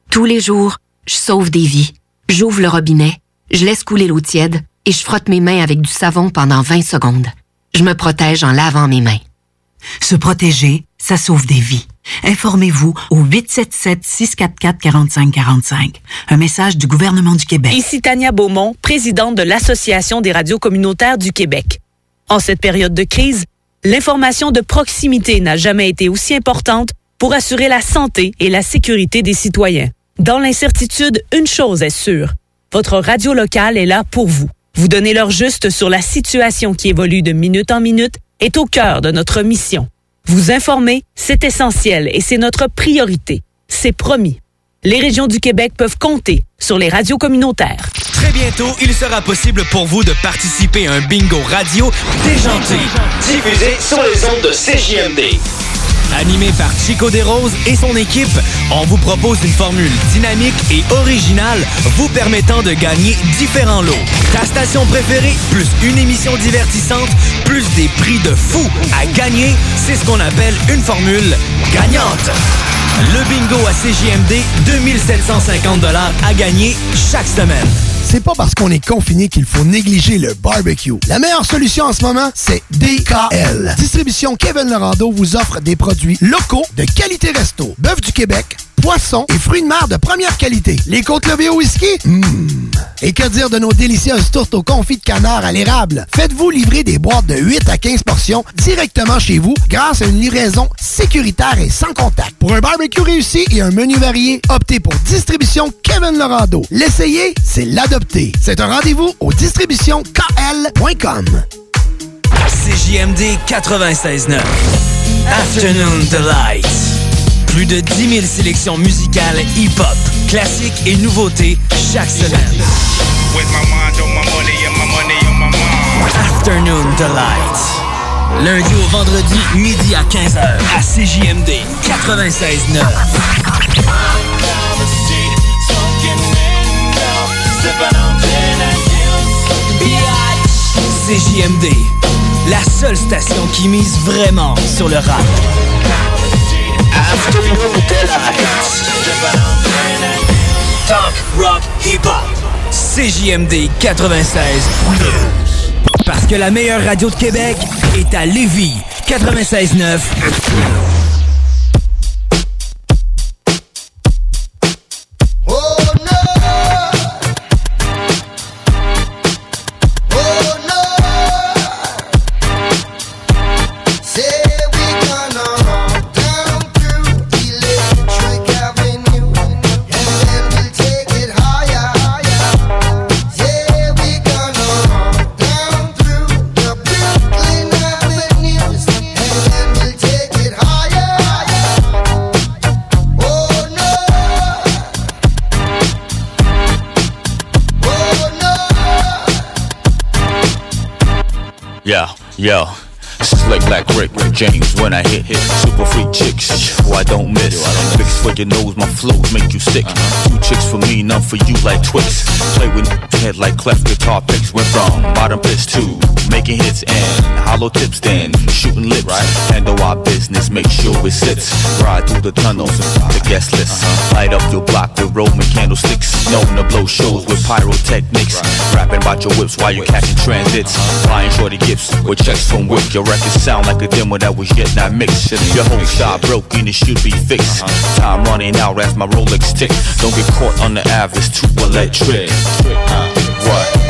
Tous les jours, je sauve des vies. J'ouvre le robinet, je laisse couler l'eau tiède et je frotte mes mains avec du savon pendant 20 secondes. Je me protège en lavant mes mains. Se protéger, ça sauve des vies. Informez-vous au 877-644-4545. Un message du gouvernement du Québec. Ici Tania Beaumont, présidente de l'Association des radios communautaires du Québec. En cette période de crise, l'information de proximité n'a jamais été aussi importante pour assurer la santé et la sécurité des citoyens. Dans l'incertitude, une chose est sûre. Votre radio locale est là pour vous. Vous donner l'heure juste sur la situation qui évolue de minute en minute est au cœur de notre mission. Vous informer, c'est essentiel et c'est notre priorité. C'est promis. Les régions du Québec peuvent compter sur les radios communautaires. Très bientôt, il sera possible pour vous de participer à un bingo radio déjanté, diffusé sur les ondes de CJMD. Animé par Chico Desroses et son équipe, on vous propose une formule dynamique et originale vous permettant de gagner différents lots. Ta station préférée, plus une émission divertissante, plus des prix de fou à gagner, c'est ce qu'on appelle une formule gagnante. Le bingo à CJMD, 2750 à gagner chaque semaine. C'est pas parce qu'on est confiné qu'il faut négliger le barbecue. La meilleure solution en ce moment, c'est DKL. Distribution Kevin Lorando vous offre des produits locaux de qualité resto. Bœuf du Québec, poisson et fruits de mer de première qualité. Les côtes levées au whisky? Mmh. Et que dire de nos délicieuses tourtes au confit de canard à l'érable? Faites-vous livrer des boîtes de 8 à 15 portions directement chez vous grâce à une livraison sécuritaire et sans contact. Pour un barbecue réussi et un menu varié, optez pour Distribution Kevin Lorando. L'essayer, c'est C'est un rendez-vous au distributionkl.com. CJMD 96.9. Afternoon Delight. Plus de 10 000 sélections musicales hip-hop, classiques et nouveautés chaque semaine. Afternoon Delight. Lundi au vendredi, midi à 15h, à CJMD 96.9. CJMD, la seule station qui mise vraiment sur le rap. Afternoon Delight. Talk, rock, hip-hop. CJMD 96. Parce que la meilleure radio de Québec est à Lévis. 96.9. Yeah, yeah. Slick like Rick James when I hit hit super freak chicks who I don't miss. I don't fix for your nose, my flows make you sick. Two chicks for me, none for you like Twix. Play with head like cleft guitar picks. Went from bottom pitch to making hits and hollow tips, then shooting lips. Handle our business, make sure it sits. Ride through the tunnels, the guest list. Light up your block with Roman candlesticks. Known to blow shows with pyrotechnics. Rapping about your whips while you catching transits. Buying shorty gifts with checks from Wick. Your records sound like a demo that was yet not mixed. Your whole style broken, it should be fixed. Time running out as my Rolex tick. Don't get caught on the average, too electric. What?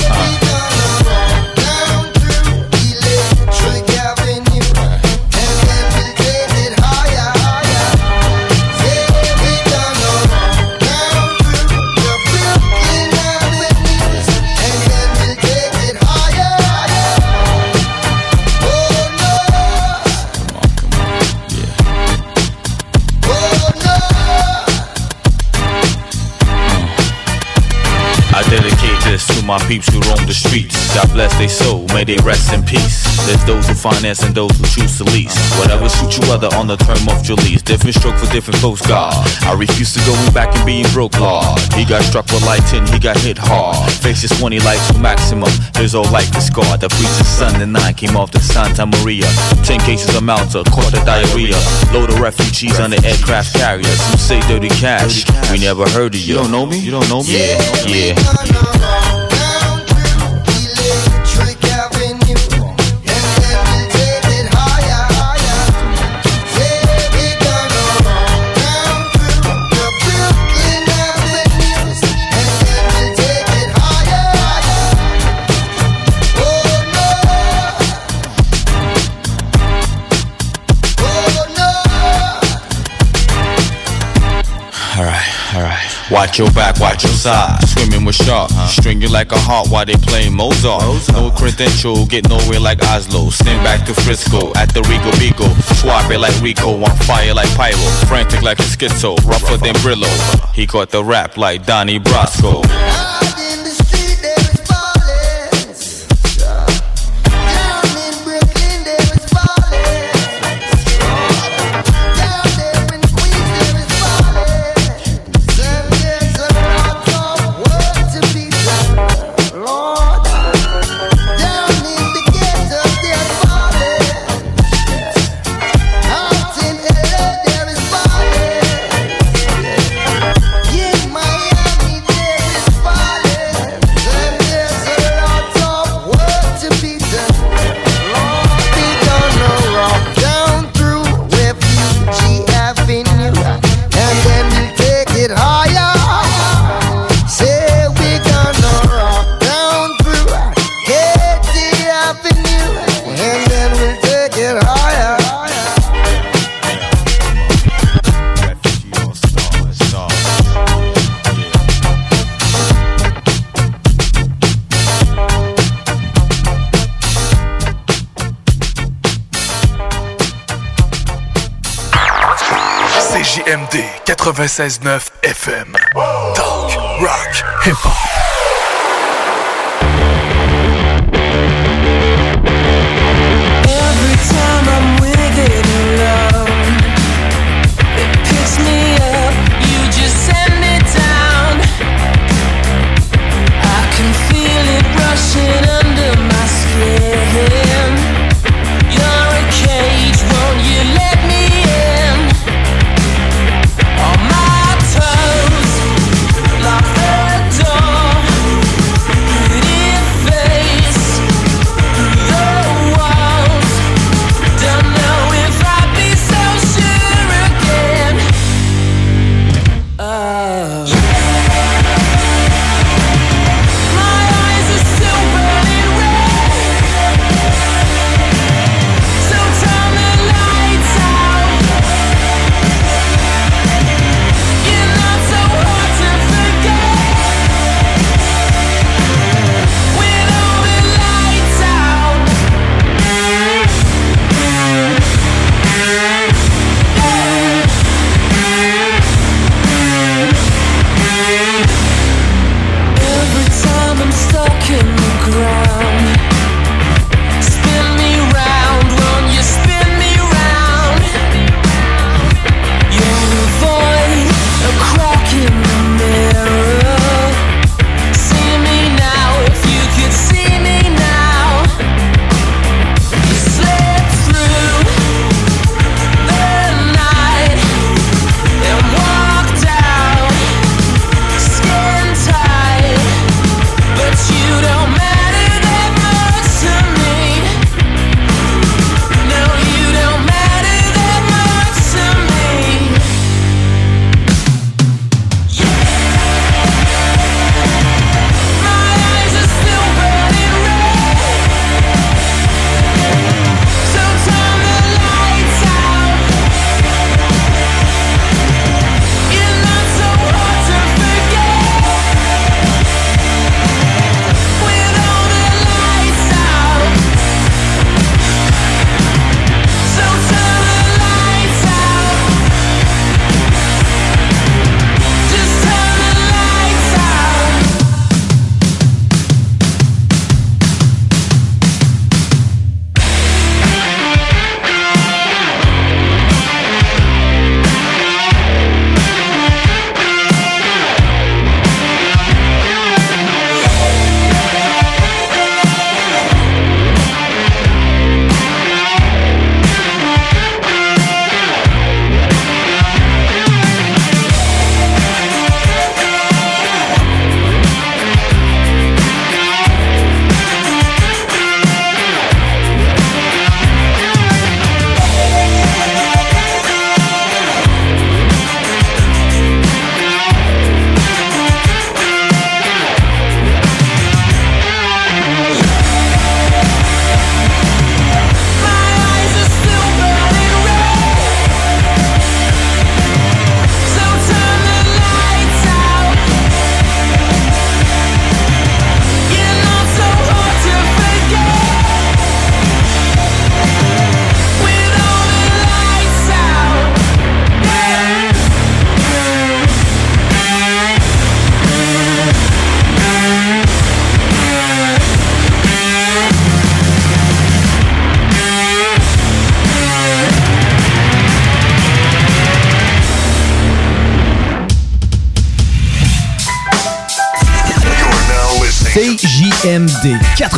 My peeps who roam the streets. God bless their soul, may they rest in peace. There's those who finance and those who choose to lease. Whatever suits you other on the term of your lease. Different stroke for different folks, God. I refuse to go back and being broke, Lord. He got struck with lighting, he got hit hard. Faces 20 lights to maximum. His old life is scarred. The preacher's son and nine came off the Santa Maria. Ten cases of Malta, caught the diarrhea. Load of refugees on the aircraft carriers. Some say dirty cash. We never heard of you. You don't know me? You don't know me? Yeah, yeah. Alright, Watch your back, watch your side. Swimming with sharks, stringing like a heart while they playing Mozart. No credential, get nowhere like Oslo. Send back to Frisco at the Rico Bigo. Swap it like Rico, on fire like Pyro. Frantic like a schizo, rougher than Brillo. He caught the rap like Donnie Brasco. CJMD 96.9 FM. Talk, rock, hip-hop.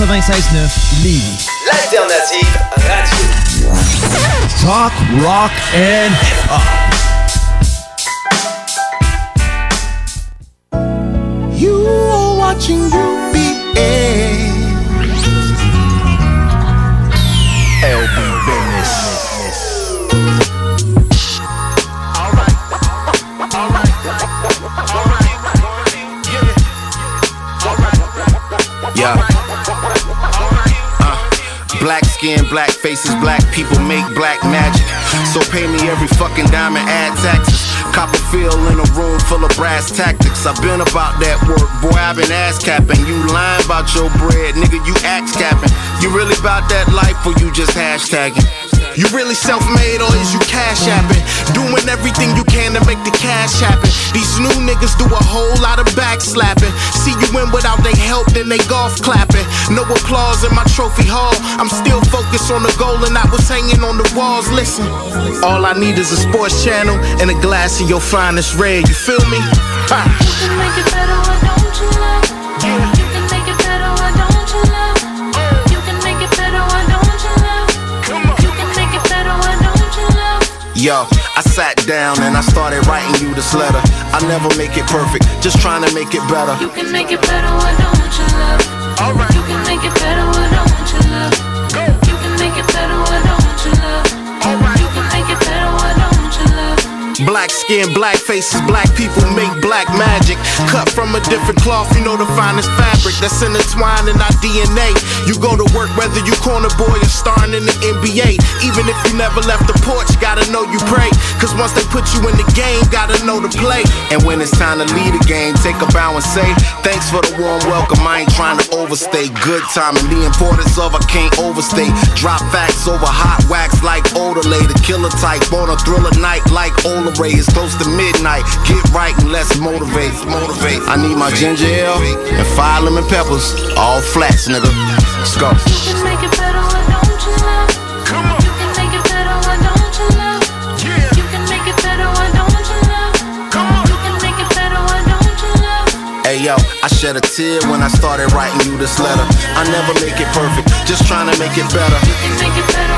96.9 Lévis. L'alternative radio. Talk, rock and hip-hop. Brass tactics. I've been about that work, boy. I've been ass capping. You lying about your bread, nigga. You axe capping. You really about that life, or you just hashtagging? You really self-made or is you cash apping? Doing everything you can to make the cash happen. These new niggas do a whole lot of backslapping. See you win without they help, then they golf clapping. No applause in my trophy hall. I'm still focused on the goal and I was hanging on the walls. Listen, all I need is a sports channel and a glass of your finest red. You feel me? Ha. You can make it better, why don't you love? You Yo, I sat down and I started writing you this letter. I never make it perfect, just trying to make it better. You can make it better, why don't you love? Alright. You can make it better, why don't Black faces, black people make black magic. Cut from a different cloth, you know the finest fabric that's intertwined in our DNA. You go to work whether you corner boy or starring in the NBA. Even if you never left the porch, gotta know you pray. Cause once they put you in the game, gotta know to play. And when it's time to lead a game, take a bow and say, Thanks for the warm welcome. I ain't trying to overstay. Good timing, the importance of I can't overstate. Drop facts over hot wax like Odelay. The killer type on a thriller night like Ola Ray. It's close to midnight. Get right and let's motivate. Motivate. I need my ginger ale and five lemon peppers. All flats, nigga. Let's go. You can make it better, why don't you love? You can make it better, why don't you love? You can make it better, why don't you love? You can make it better, why don't you love? Hey yo, I shed a tear when I started writing you this letter. I never make it perfect, just trying to make it better. You can make it better,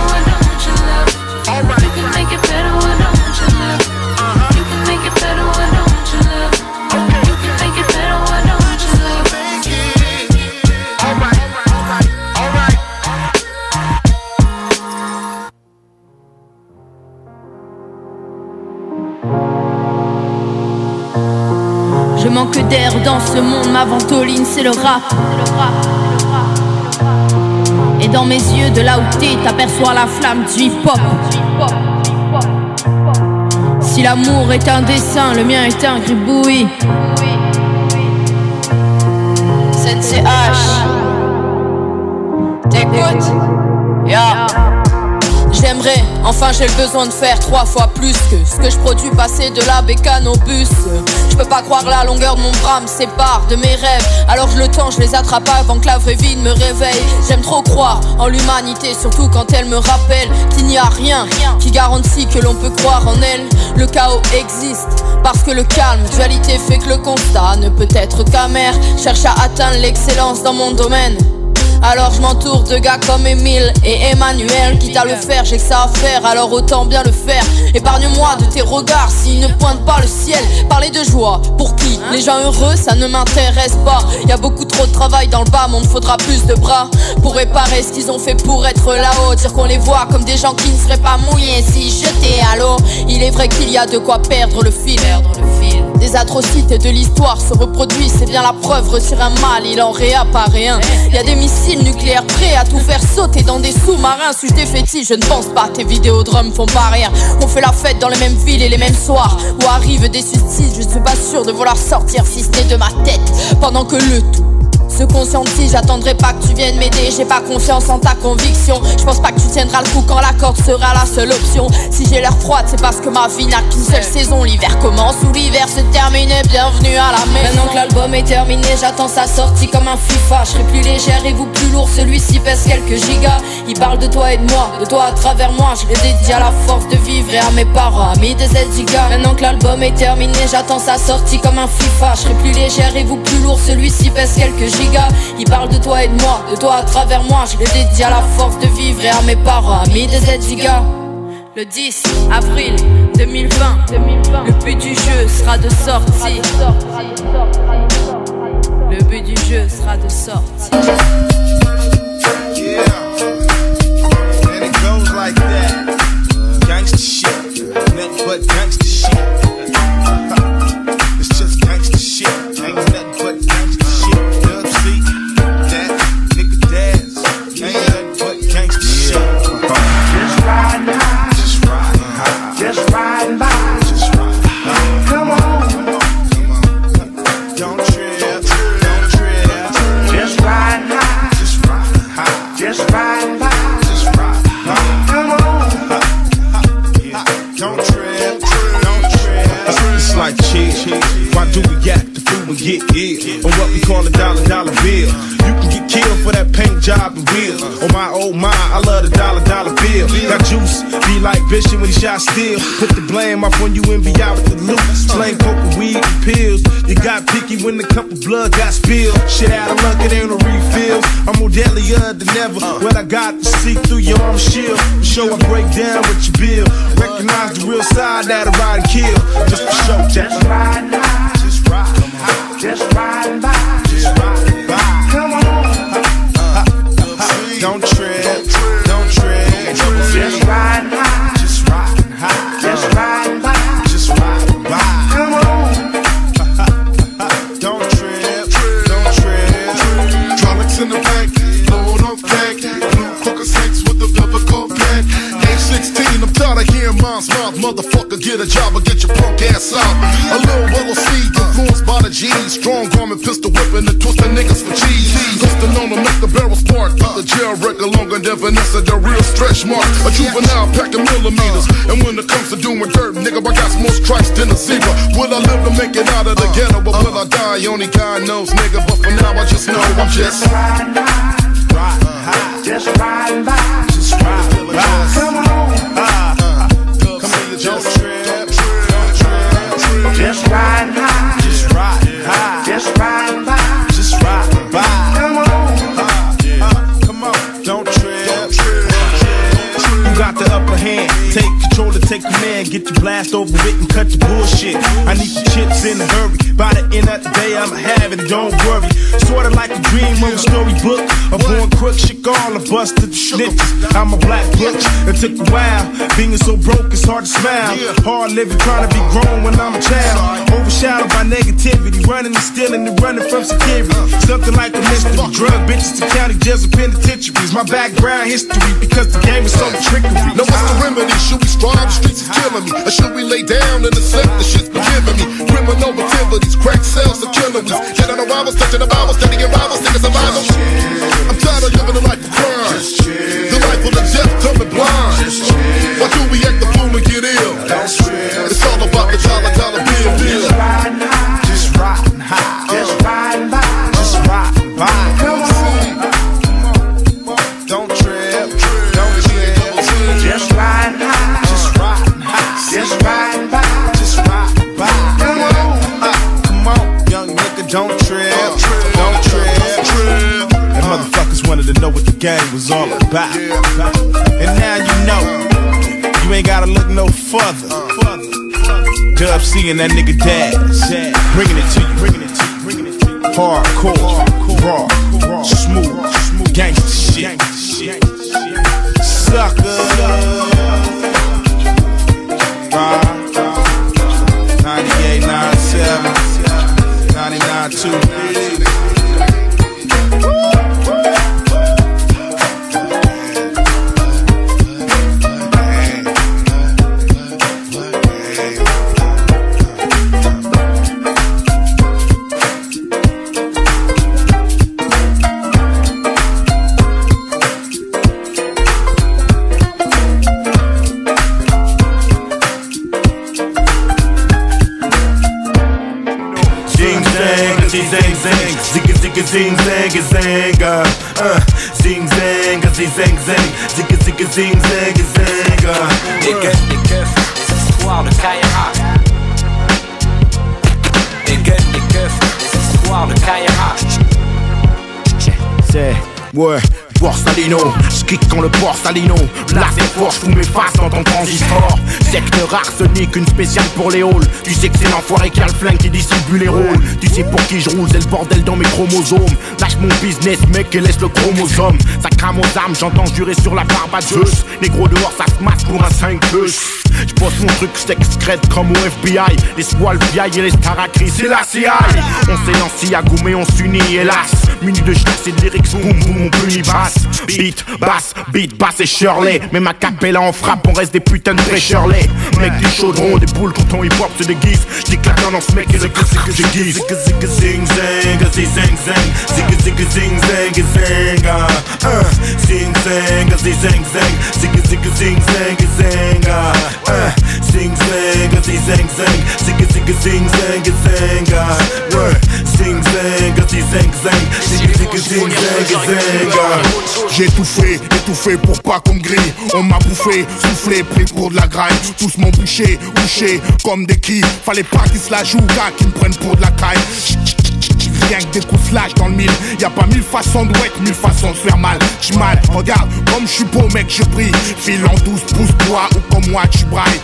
manque d'air dans ce monde, ma ventoline c'est le rap. Et dans mes yeux, de là où t'es, t'aperçois la flamme du hip-hop. Si l'amour est un dessin, le mien est un gribouille. Sensei H. T'écoutes? Yeah. J'aimerais, enfin j'ai le besoin de faire trois fois plus que ce que je produis passer de la bécane au bus. Je peux pas croire la longueur de mon bras me sépare de mes rêves. Alors je le tends, je les attrape avant que la vraie vie me réveille. J'aime trop croire en l'humanité, surtout quand elle me rappelle qu'il n'y a rien qui garantit que l'on peut croire en elle. Le chaos existe parce que le calme, dualité fait que le constat ne peut être qu'amer. Cherche à atteindre l'excellence dans mon domaine. Alors je m'entoure de gars comme Emile et Emmanuel Quitte à le faire, j'ai que ça à faire, alors autant bien le faire. Épargne-moi de tes regards s'ils ne pointent pas le ciel. Parler de joie, pour qui Les gens heureux, ça ne m'intéresse pas. Y a beaucoup trop de travail dans le bas, monde faudra plus de bras Pour réparer ce qu'ils ont fait pour être là-haut. Dire qu'on les voit comme des gens qui ne seraient pas mouillés. Si jetés à l'eau Il est vrai qu'il y a de quoi perdre le fil des atrocités de l'histoire se reproduisent, c'est bien la preuve. Retire un mal, il en réapparaît un. Y a des missiles nucléaires prêts à tout faire sauter dans des sous-marins. Suis-je des fétiches? Je ne pense pas. Tes vidéodromes font pas rien. On fait la fête dans les mêmes villes et les mêmes soirs. Où arrivent des suicides, je suis pas sûr de vouloir sortir n'est de ma tête. Pendant que le tout se conscientise, j'attendrai pas que tu viennes m'aider, j'ai pas confiance en ta conviction. Je pense pas que tu tiendras le coup quand la corde sera la seule option. Si j'ai l'air froide, c'est parce que ma vie n'a qu'une seule saison. L'hiver commence ou l'hiver se termine, et bienvenue à la maison. Maintenant que l'album est terminé, j'attends sa sortie comme un FIFA. Je serai plus légère et vous plus lourd, celui-ci pèse quelques gigas. Il parle de toi et de moi, de toi à travers moi. Je le dédie à la force de vivre et à mes parents, amis des gigas. Maintenant que l'album est terminé, j'attends sa sortie comme un FIFA. Je plus légère et vous plus lourd, celui-ci pèse quelques gigas. Gigas. Ils parlent de toi et de moi, de toi à travers moi. Je le dédie à la force de vivre et à mes parents, amis des Z-Gigas. Le 10 avril 2020, le but du jeu sera de sortir. Le but du jeu sera de sortir. Gangsta shit. Nothing but gangsta shit. [laughs] It's just gangsta shit. And get ill? On what we call a dollar dollar bill. You can get killed for that paint job and wheel. On oh my oh old mind, I love the dollar dollar bill. Got juice, be like Bishop when he shot steel. Put the blame off on you and be out with the loot. Slang poker, weed, and pills. You got picky when the cup of blood got spilled. Shit out of luck, it ain't no refills. I'm more deadlier than ever. What I got to see through your arm shield. Sure I break down with your bill. Recognize the real side that I ride and kill. Just for show, high. Just riding high. Just riding by. Just riding by. Come on. Don't trip. Don't trip. Just riding than Vanessa, the real stretch mark. A juvenile packing millimeters. Uh. And when it comes to doing dirt, nigga, I got more stripes than a zebra. Will I live to make it out of the uh. ghetto? But will I uh. die? Only God knows, nigga. But for now, I just know I'm just riding high. Riding high. Just riding by. Command. Get your blast over with and cut your bullshit. I need the chips in a hurry. By the end of the day, I'ma have it. Don't worry. Sorta like a dream of a storybook. A born crook, shit all a busted snitches. I'm a black butch. It took a while. Being so broke, it's hard to smile. Hard living, trying to be grown when I'm a child. Overshadowed by negativity. Running and stealing and running from security. Something like a mystery. Drug bitches to county jails and penitentiaries. My background history because the game is so trickery. Now what's the remedy? Should we strive? Killing me. Or should we lay down and accept the shit's giving me? Criminal activities, crack sales, and killing me. Dead on arrivals, touching the Bible, studying rivals, niggas survival. I'm tired of living a life of crime. The life of the deaf, dumb and blind. Why do we act the fool and get ill? It's all about the dollar, dollar bill, bill. Know what the game was all about. And now you know. You ain't gotta look no further. Dub C and that nigga Daz. Bringing it to you. Bringing it to you. Bringing it to you. Hardcore. Raw. Smooth. Gangsta shit. Sucker. Zing zang zang, uh, uh, zing zang, zing zang zang, zigga zigga zing zang zang, uh. Les keufs, les keufs, les histoires de Kaira. Les keufs, les keufs, les histoires de Kaira. C'est, ouais, Borsalino, j'kick quand le Borsalino Là c'est fort, j'fous mes faces dans ton transistor. Secteur arsenic, une spéciale pour les halls. Tu sais que c'est l'enfoiré qui a le flingue qui distribue les rôles. Tu sais pour qui je roule, c'est le bordel dans mes chromosomes. Lâche mon business mec et laisse le chromosome. Ça crame aux âmes, j'entends jurer sur la barbe à Zeus. Gros dehors ça se match pour un 5 plus J'bosse mon truc secrète comme au FBI Les swallows et les staracris, c'est la CIA On s'élancie à goumer, on s'unit hélas. Muni de chasse et de lyrics, boum boum, on punit basse Beat, basse, beat, basse et Shirley Même à capella on frappe, on reste des putains de Shirley Mec du chaudron, des boules quand on hip hop se déguise J'dis que la tendance mec et le que Zigga zigga zing zing zang ah, uh, Zing zang, zig zang zang Zigga zigga zing zang, zang ah, uh, Zing zang, zig zang zang Zigga zigga zing zang, zang ah, ouais Zing zang, zig zang zang Zigga zigga zing zang, zang ah. J'ai tout fait, étouffé pour pas qu'on On m'a bouffé, soufflé, pris pour de la graille. Tous m'ont bouché, bouché comme des quilles. Fallait pas qu'ils se la jouent, gars, qu'ils me prennent pour de la caille Rien que des coups slash dans le mille. Y a pas mille façons de wet, mille façons de faire mal. J'suis mal, regarde, comme je suis beau mec, je brille. File en douce, pousse-toi ou comme moi tu brailles.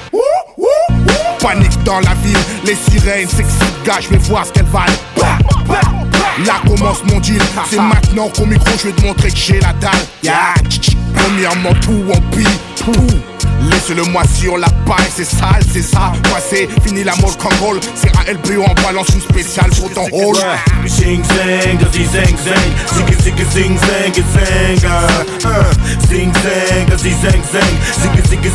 Panique dans la ville, les sirènes s'excitent, gars, je vais voir ce qu'elles valent Bah, bah, bah. Là commence mon deal, c'est maintenant qu'au micro je vais te montrer que j'ai la dalle yeah. Premièrement tout en pile, Laisse-le moi sur la paille, c'est sale, c'est ça Moi c'est fini la mode control C'est ALB on balance une spéciale pour ton hall Zing zang, zig zang zang Zigga zigga zing zang, zang ah, uh, Zing zang, zig zang zang Zigga zigga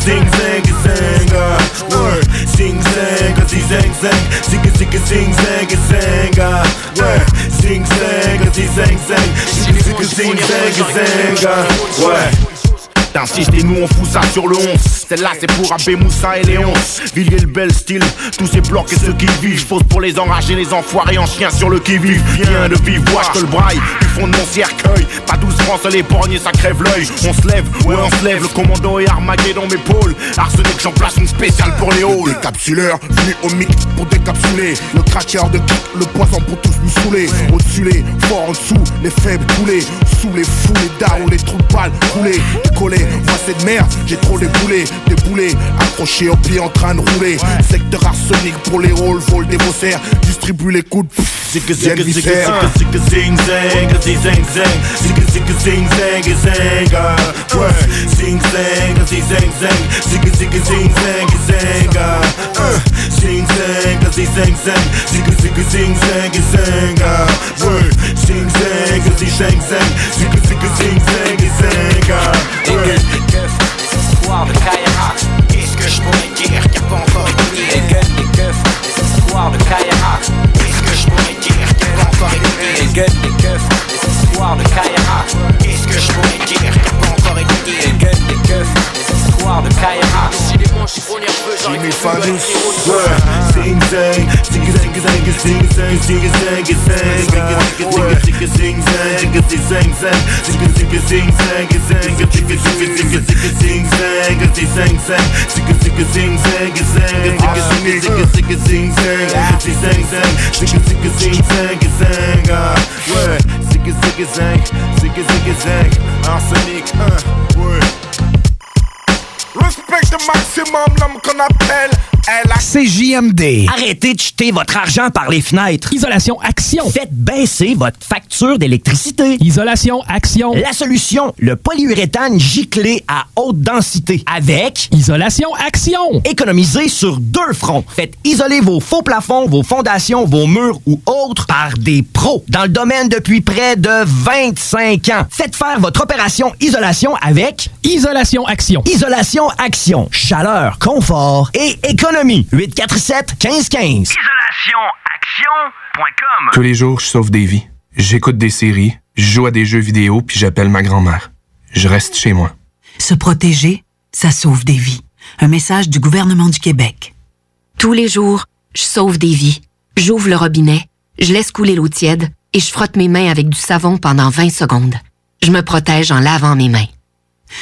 zing zang, zang ah, ouais Zing zang, zig zang zang Zigga zigga zing zang, zang ah, ouais Zing zang, zig zang zang. Zigga zigga zing zang, zang ah, ouais T'insistes et nous on fout ça sur le 11 Celle-là c'est pour Abbé Moussa et Léon. Villiers le bel style, tous ces blocs et ceux qui vivent. Fausse pour les enrager, les enfoirés en chien sur le qui-vive. Viens de vivre, je te le braille. Du fond de mon cercueil. Pas 12 francs, les borgnes ça crève l'œil. On se lève, ouais on se lève. Le commando est armagué dans mes pôles. Arsenic j'en place une spéciale pour les halls. Décapsuleur, venu au mic pour décapsuler. Le craqueur de kick, le poison pour tous nous saouler. Au-dessus les forts en dessous, les faibles coulés. Sous les fous, les darons, les trous de balles coulés moi c'est de merde, j'ai trop Des boulets accrochés au pied en train de rouler. Secteur arsenic pour les rôles, vol des faussaires. Distribue les coups de zing zig zing Zing. Zig zigga zing zang, zang ah, uh, Zing zig Zigga zigga zing zang, zang ah, ouais. Zing zang, zig zang zang Zigga zigga zing zang ah, ouais Les histoires de Kaira. Qu'est-ce que je pourrais dire qui a pas encore été Les gueules, les keufs, les histoires de Kaira. Qu'est-ce que je pourrais dire qui a pas encore été Les gueules, les keufs, les histoires de Kaira. Qu'est-ce que je pourrais dire qui a pas encore été Les gueules, les keufs, les histoires de Kaira je suis premier feu, j'arrive plus à être Sing zang, sing zang, zang, sing zang, sing zang, zang, sing zang, zang, zang, zing zang, zang, zang, zing zang, zang, zang, zing zang, zang, zing zang, zing zang, zang, zang, zigga zigga zang Arsenic, ouais Respect le maximum, l'homme qu'on appelle CJMD. Arrêtez de jeter votre argent par les fenêtres. Isolation Action. Faites baisser votre facture d'électricité. Isolation Action. La solution, le polyuréthane giclé à haute densité. Avec Isolation Action. Économisez sur deux fronts. Faites isoler vos faux plafonds, vos fondations, vos murs ou autres par des pros dans le domaine depuis près de 25 ans. Faites faire votre opération isolation avec Isolation Action. Isolation Action. Chaleur, confort et économie. 847 1515. Isolationaction.com Tous les jours, je sauve des vies. J'écoute des séries, je joue à des jeux vidéo, puis j'appelle ma grand-mère. Je reste chez moi. Se protéger, ça sauve des vies. Un message du gouvernement du Québec. Tous les jours, je sauve des vies. J'ouvre le robinet, je laisse couler l'eau tiède et je frotte mes mains avec du savon pendant 20 secondes. Je me protège en lavant mes mains.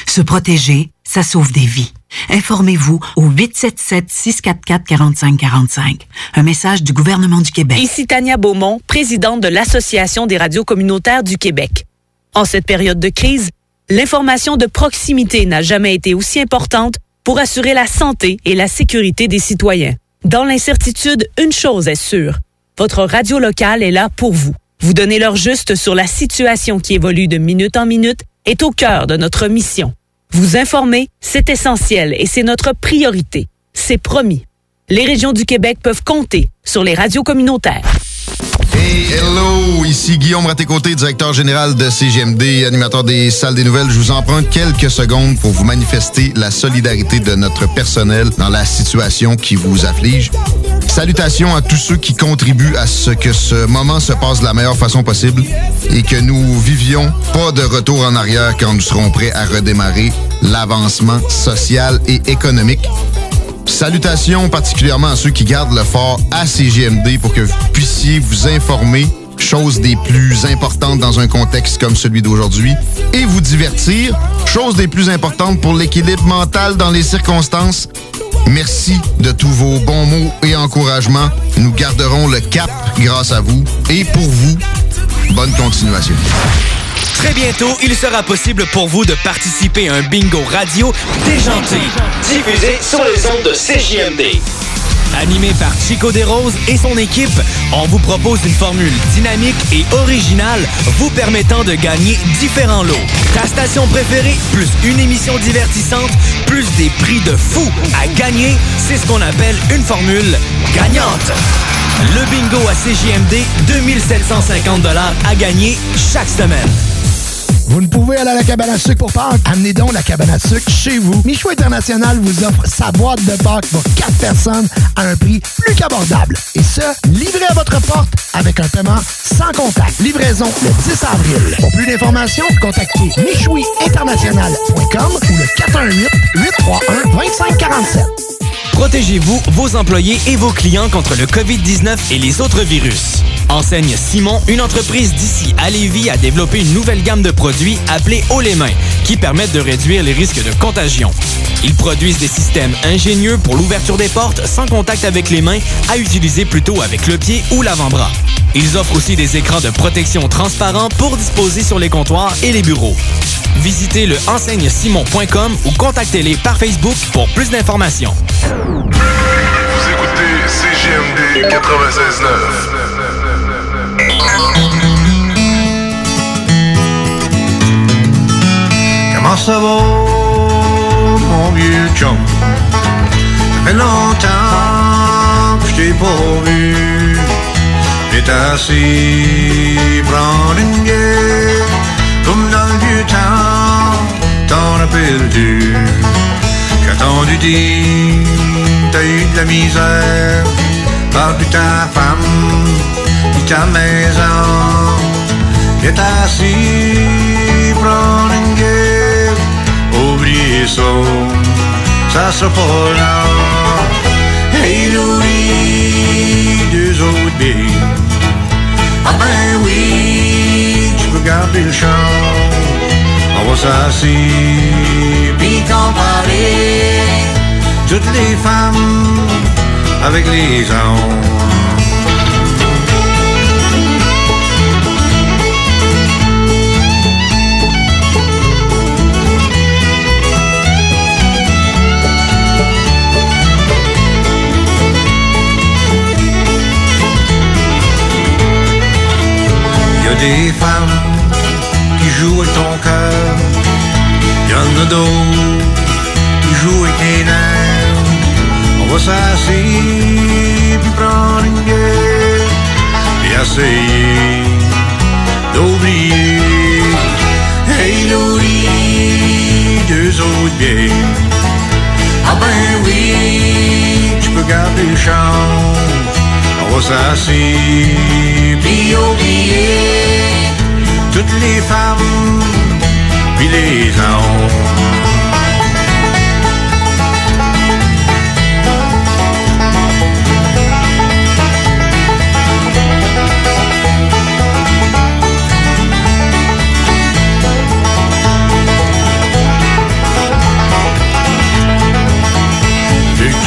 Se protéger, ça sauve des vies. Informez-vous au 877-644-4545. Un message du gouvernement du Québec. Ici Tania Beaumont, présidente de l'Association des radios communautaires du Québec. En cette période de crise, l'information de proximité n'a jamais été aussi importante pour assurer la santé et la sécurité des citoyens. Dans l'incertitude, une chose est sûre. Votre radio locale est là pour vous. Vous donner l'heure juste sur la situation qui évolue de minute en minute est au cœur de notre mission. Vous informer, c'est essentiel et c'est notre priorité. C'est promis. Les régions du Québec peuvent compter sur les radios communautaires. Hey, hello, ici Guillaume Raté-Côté, directeur général de CGMD, animateur des salles des nouvelles. Je vous emprunte quelques secondes pour vous manifester la solidarité de notre personnel dans la situation qui vous afflige. Salutations à tous ceux qui contribuent à ce que ce moment se passe de la meilleure façon possible et que nous vivions pas de retour en arrière quand nous serons prêts à redémarrer l'avancement social et économique. Salutations particulièrement à ceux qui gardent le fort à CGMD pour que vous puissiez vous informer, chose des plus importantes dans un contexte comme celui d'aujourd'hui, et vous divertir, chose des plus importantes pour l'équilibre mental dans les circonstances. Merci de tous vos bons mots et encouragements. Nous garderons le cap grâce à vous et pour vous. Bonne continuation. Très bientôt, il sera possible pour vous de participer à un bingo radio déjanté. Diffusé sur les ondes de CJMD. Animé par Chico Desroses et son équipe, on vous propose une formule dynamique et originale vous permettant de gagner différents lots. Ta station préférée, plus une émission divertissante, plus des prix de fou à gagner, c'est ce qu'on appelle une formule gagnante. Le bingo à CJMD, 2750 à gagner chaque semaine. Vous ne pouvez aller à la cabane à sucre pour Pâques? Amenez donc la cabane à sucre chez vous. Michou International vous offre sa boîte de Pâques pour 4 personnes à un prix plus qu'abordable. Et ce, livré à votre porte avec un paiement sans contact. Livraison le 10 avril. Pour plus d'informations, contactez michouiinternational.com ou le 418-831-2547. Protégez-vous, vos employés et vos clients contre le COVID-19 et les autres virus. Enseigne Simon, une entreprise d'ici à Lévis, a développé une nouvelle gamme de produits appelés Haut les mains, qui permettent de réduire les risques de contagion. Ils produisent des systèmes ingénieux pour l'ouverture des portes sans contact avec les mains, à utiliser plutôt avec le pied ou l'avant-bras. Ils offrent aussi des écrans de protection transparents pour disposer sur les comptoirs et les bureaux. Visitez le enseignesimon.com ou contactez-les par Facebook pour plus d'informations. Vous écoutez CGMD 96.9. Comment ça va, mon vieux chum? Ça fait longtemps que je t'ai pas vu. T'es assis, prendre une gueule, comme dans le vieux temps, t'en rappelles-tu? J'ai attendu dire, t'as eu de la misère, parle de ta femme, de ta maison. T'es assis, prendre une gueule, oubliez ça, ça sera pas là. Hey Louis, deux autres billes. Ah ben oui, tu peux garder le champ. On va s'asseoir, puis comparer toutes les femmes avec les hommes. Y a des femmes jouent avec ton cœur. Y en a d'autres qui jouent avec tes nerfs. On va s'asseoir puis prendre une gueule et essayer d'oublier. Hey Louis, deux autres bières. Ah ben oui, tu peux garder le champ. On va s'asseoir puis oublier toutes les femmes puis les hommes.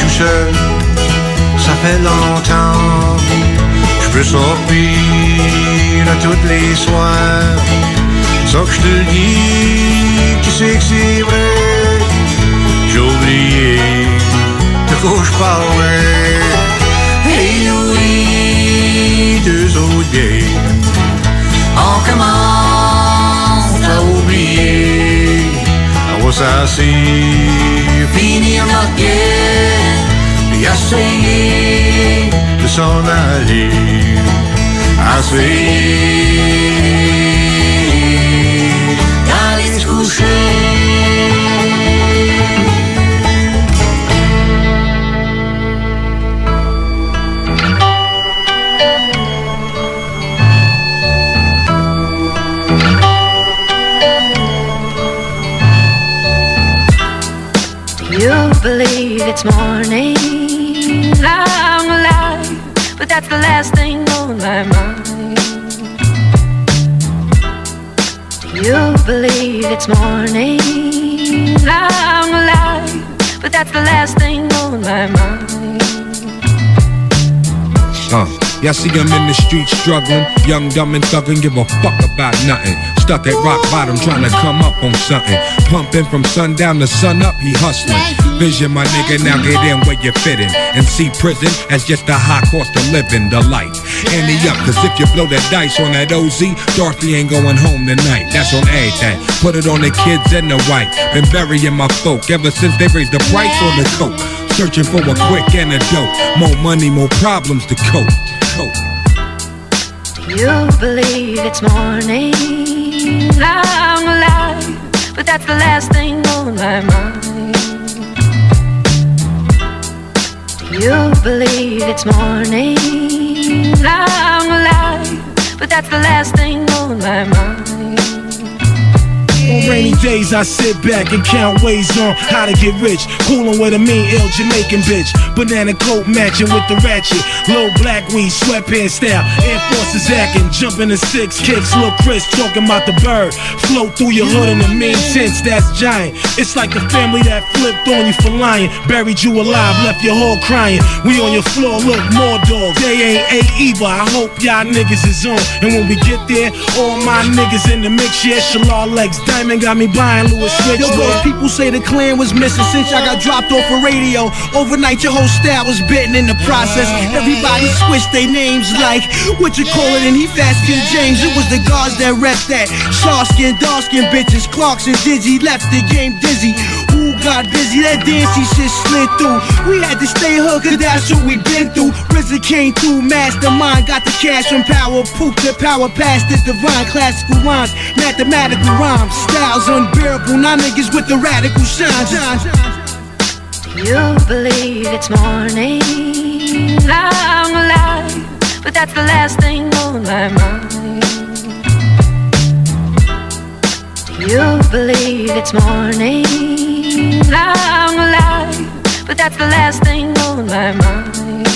Tout seul, ça fait longtemps. Je peux sortir à toutes les soirs. Ça que je te le dis, tu sais que c'est vrai. J'ai oublié de quoi je parlais. Et oui, deux autres gays, on commence à oublier. On va s'asseoir, finir notre guerre, et essayer de s'en aller. Essayer d'aller se coucher. You believe it's morning. That's the last thing on my mind. Do you believe it's morning. I'm alive, but that's the last thing on my mind. Y'all see him in the street struggling, young, dumb, and thuggin', give a fuck about nothing. Stuck at rock bottom, trying to come up on something. Pumping from sundown to sun up, he hustling. Vision, my nigga, now get in where you fitting. And see prison as just a high cost of living, the life. Ante up, cause if you blow that dice on that OZ, Dorothy ain't going home tonight. That's on everything. Eh? Put it on the kids and the white. Been burying my folk ever since they raised the price on the coke. Searching for a quick antidote. More money, more problems to cope. You believe it's morning. I'm alive, but that's the last thing on my mind. You believe it's morning. I'm alive, but that's the last thing on my mind. On rainy days, I sit back and count ways on how to get rich. Coolin' with a mean, ill Jamaican bitch. Banana coat matching with the ratchet. Low black weed, sweatpants style. Air Forces acting, jumping the six kicks. Lil Chris talking about the bird. Float through your hood in the mean tense, that's giant. It's like the family that flipped on you for lying. Buried you alive, left your whole crying. We on your floor, look, more dogs. They ain't a either. I hope y'all niggas is on. And when we get there, all my niggas in the mix, yeah, Shalal legs. Diamond got me buying Louis Switch. Yo, bro, people say the clan was missing since I got dropped off a radio. Overnight, your whole style was bitten in the process. Everybody switched their names like what you call it, and he fast skin James. It was the guards that rep that. Shaw skin, dark skin bitches. Clarks and Digi left the game dizzy. Got busy? That dancey shit slid through. We had to stay hood, cause that's what we been through. RZA came through, mastermind, got the cash from power. Poop the power past this divine. Classical rhymes, mathematical rhymes. Styles unbearable, now niggas with the radical shine. Do you believe it's morning. I'm alive, but that's the last thing on my mind. Do you believe it's morning. I'm alive, but that's the last thing on my mind.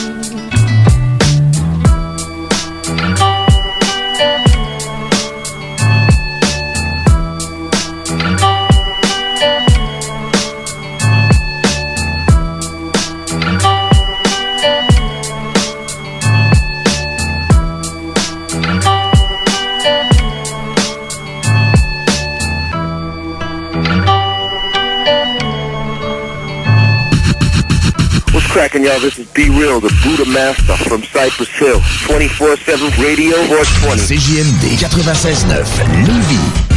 Cracking, y'all? This is Be Real, the Buddha Master from Cypress Hill. 24-7 Radio 420. CJMD 96.9 Lévis.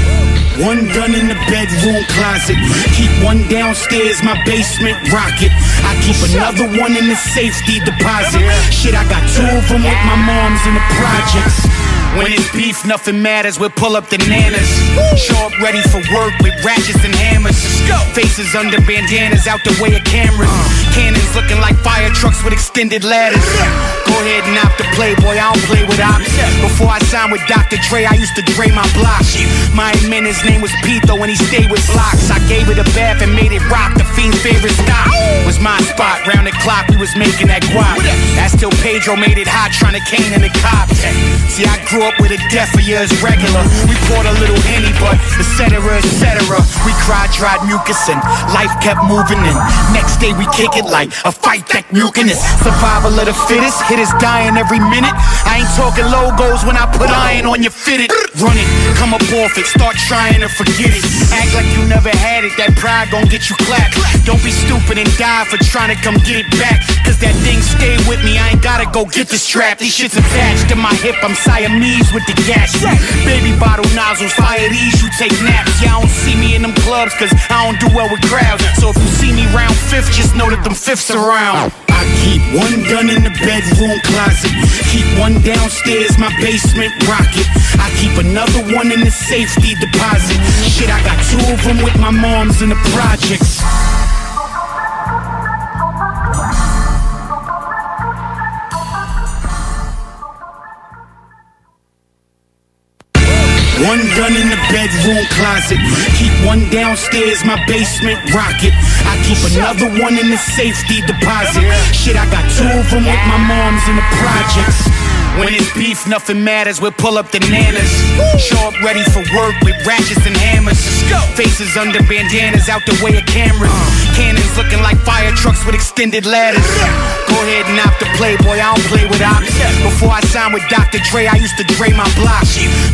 One gun in the bedroom closet. Keep one downstairs, my basement rocket. I keep another one in the safety deposit. Shit, I got two of them with my mom's in the projects. When it's beef, nothing matters. We'll pull up the nanas. Show up ready for work with ratchets and hammers. Faces under bandanas, out the way of cameras. Cannons looking like fire trucks with extended ladders. Go ahead and opt the playboy, I don't play with ops. Before I signed with Dr. Dre, I used to Dre my block. My man, his name was Pito and he stayed with blocks. I gave it a bath and made it rock. The fiend's favorite stop was my spot. Round the clock, we was making that guap. That's till Pedro made it hot, trying to cane in the cops. See, I grew up with a death for years regular. We poured a little henny, but et cetera, et cetera. We cried, dried mucus and life kept moving. And next day we kick it like a fight back mucinous. Survival of the fittest, hitters dying every minute. I ain't talking logos when I put iron on your fitted. Run it, come up off it, start trying to forget it. Act like you never had it, that pride gon' get you clapped. Don't be stupid and die for trying to come get it back. Cause that thing stay with me, I ain't gotta go get the strap. These shit's attached to my hip, I'm Siamese with the gas. Baby bottle nozzles, fire these, you take naps. Y'all don't see me in them clubs cause I don't do well with crowds. So if you see me round fifth, just know that them fifths around. I keep one gun in the bedroom closet. Keep one downstairs, my basement rocket. I keep another one in the safety deposit. Shit, I got two of them with my moms in the projects. One gun in the bedroom closet. Keep one downstairs, my basement rocket. I keep another one in the safety deposit. Shit, I got two of them with my moms in the projects. When it's beef, nothing matters. We'll pull up the nanas. Show up ready for work with ratchets and hammers. Faces under bandanas, out the way of cameras. Cannons looking like fire trucks with extended ladders. Go ahead and opt the playboy, I don't play with ops. Before I signed with Dr. Dre, I used to Dre my block.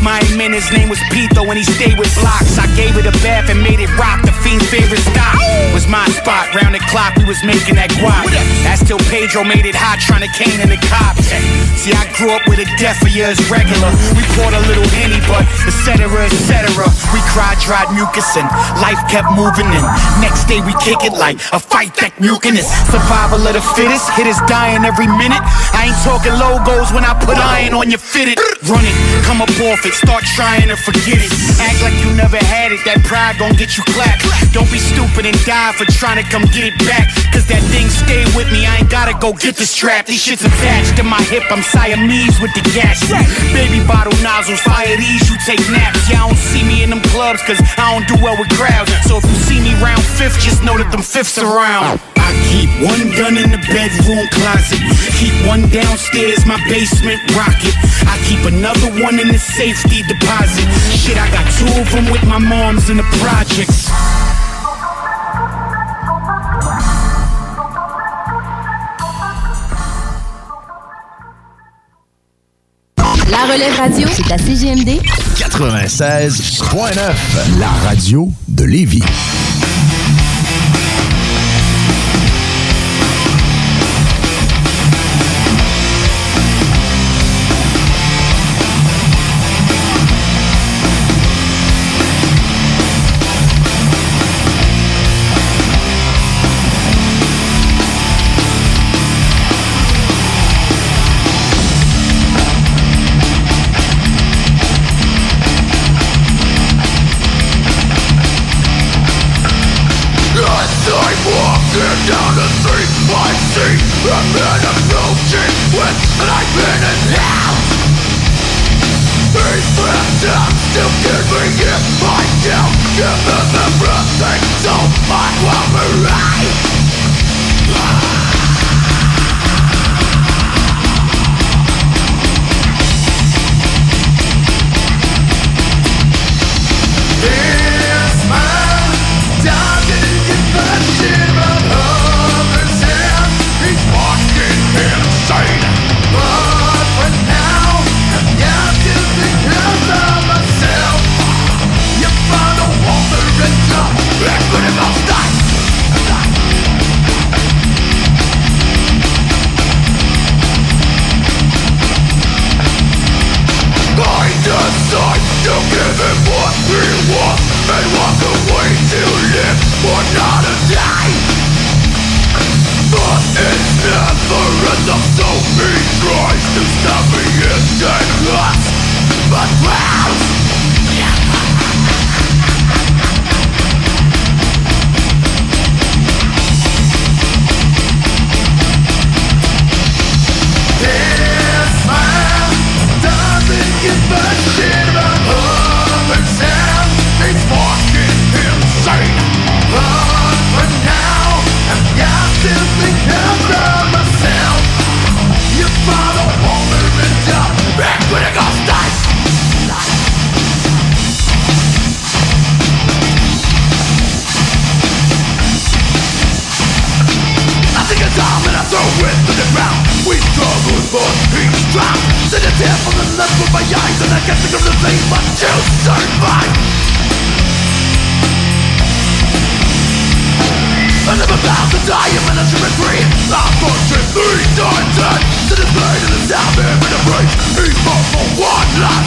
My man, his name was Pito, and he stayed with blocks. I gave it a bath and made it rock. The fiend's favorite stop was my spot. Round the clock, we was making that guap. That's till Pedro made it hot, trying to cane in the cops. See, I grew up with a death for years regular. We poured a little henny, but et cetera, et cetera. We cried, dried mucus, and life kept moving. And next day we kick it like a fight that mucinous. Survival of the fittest, hitters dying every minute. I ain't talking logos when I put iron on your fitted. Run it, come up off it, start trying to forget it. Act like you never had it, that pride gon' get you clapped. Don't be stupid and die for trying to come get it back. Cause that thing stay with me, I ain't gotta go get the strap. These shit's attached to my hip, I'm Siamese with the gas. Baby bottle nozzles, fire these, you take naps. Y'all don't see me in them clubs cause I don't do well with crowds. So if you see me round fifth, just know that them fifths around. I keep one gun in the bedroom closet. Keep one downstairs, my basement rocket. I keep another one in the safety deposit. Shit, I got two of them with my moms in the projects. La relève radio, c'est à CGMD 96.9, la radio de Lévis. Down in a break, even for one last.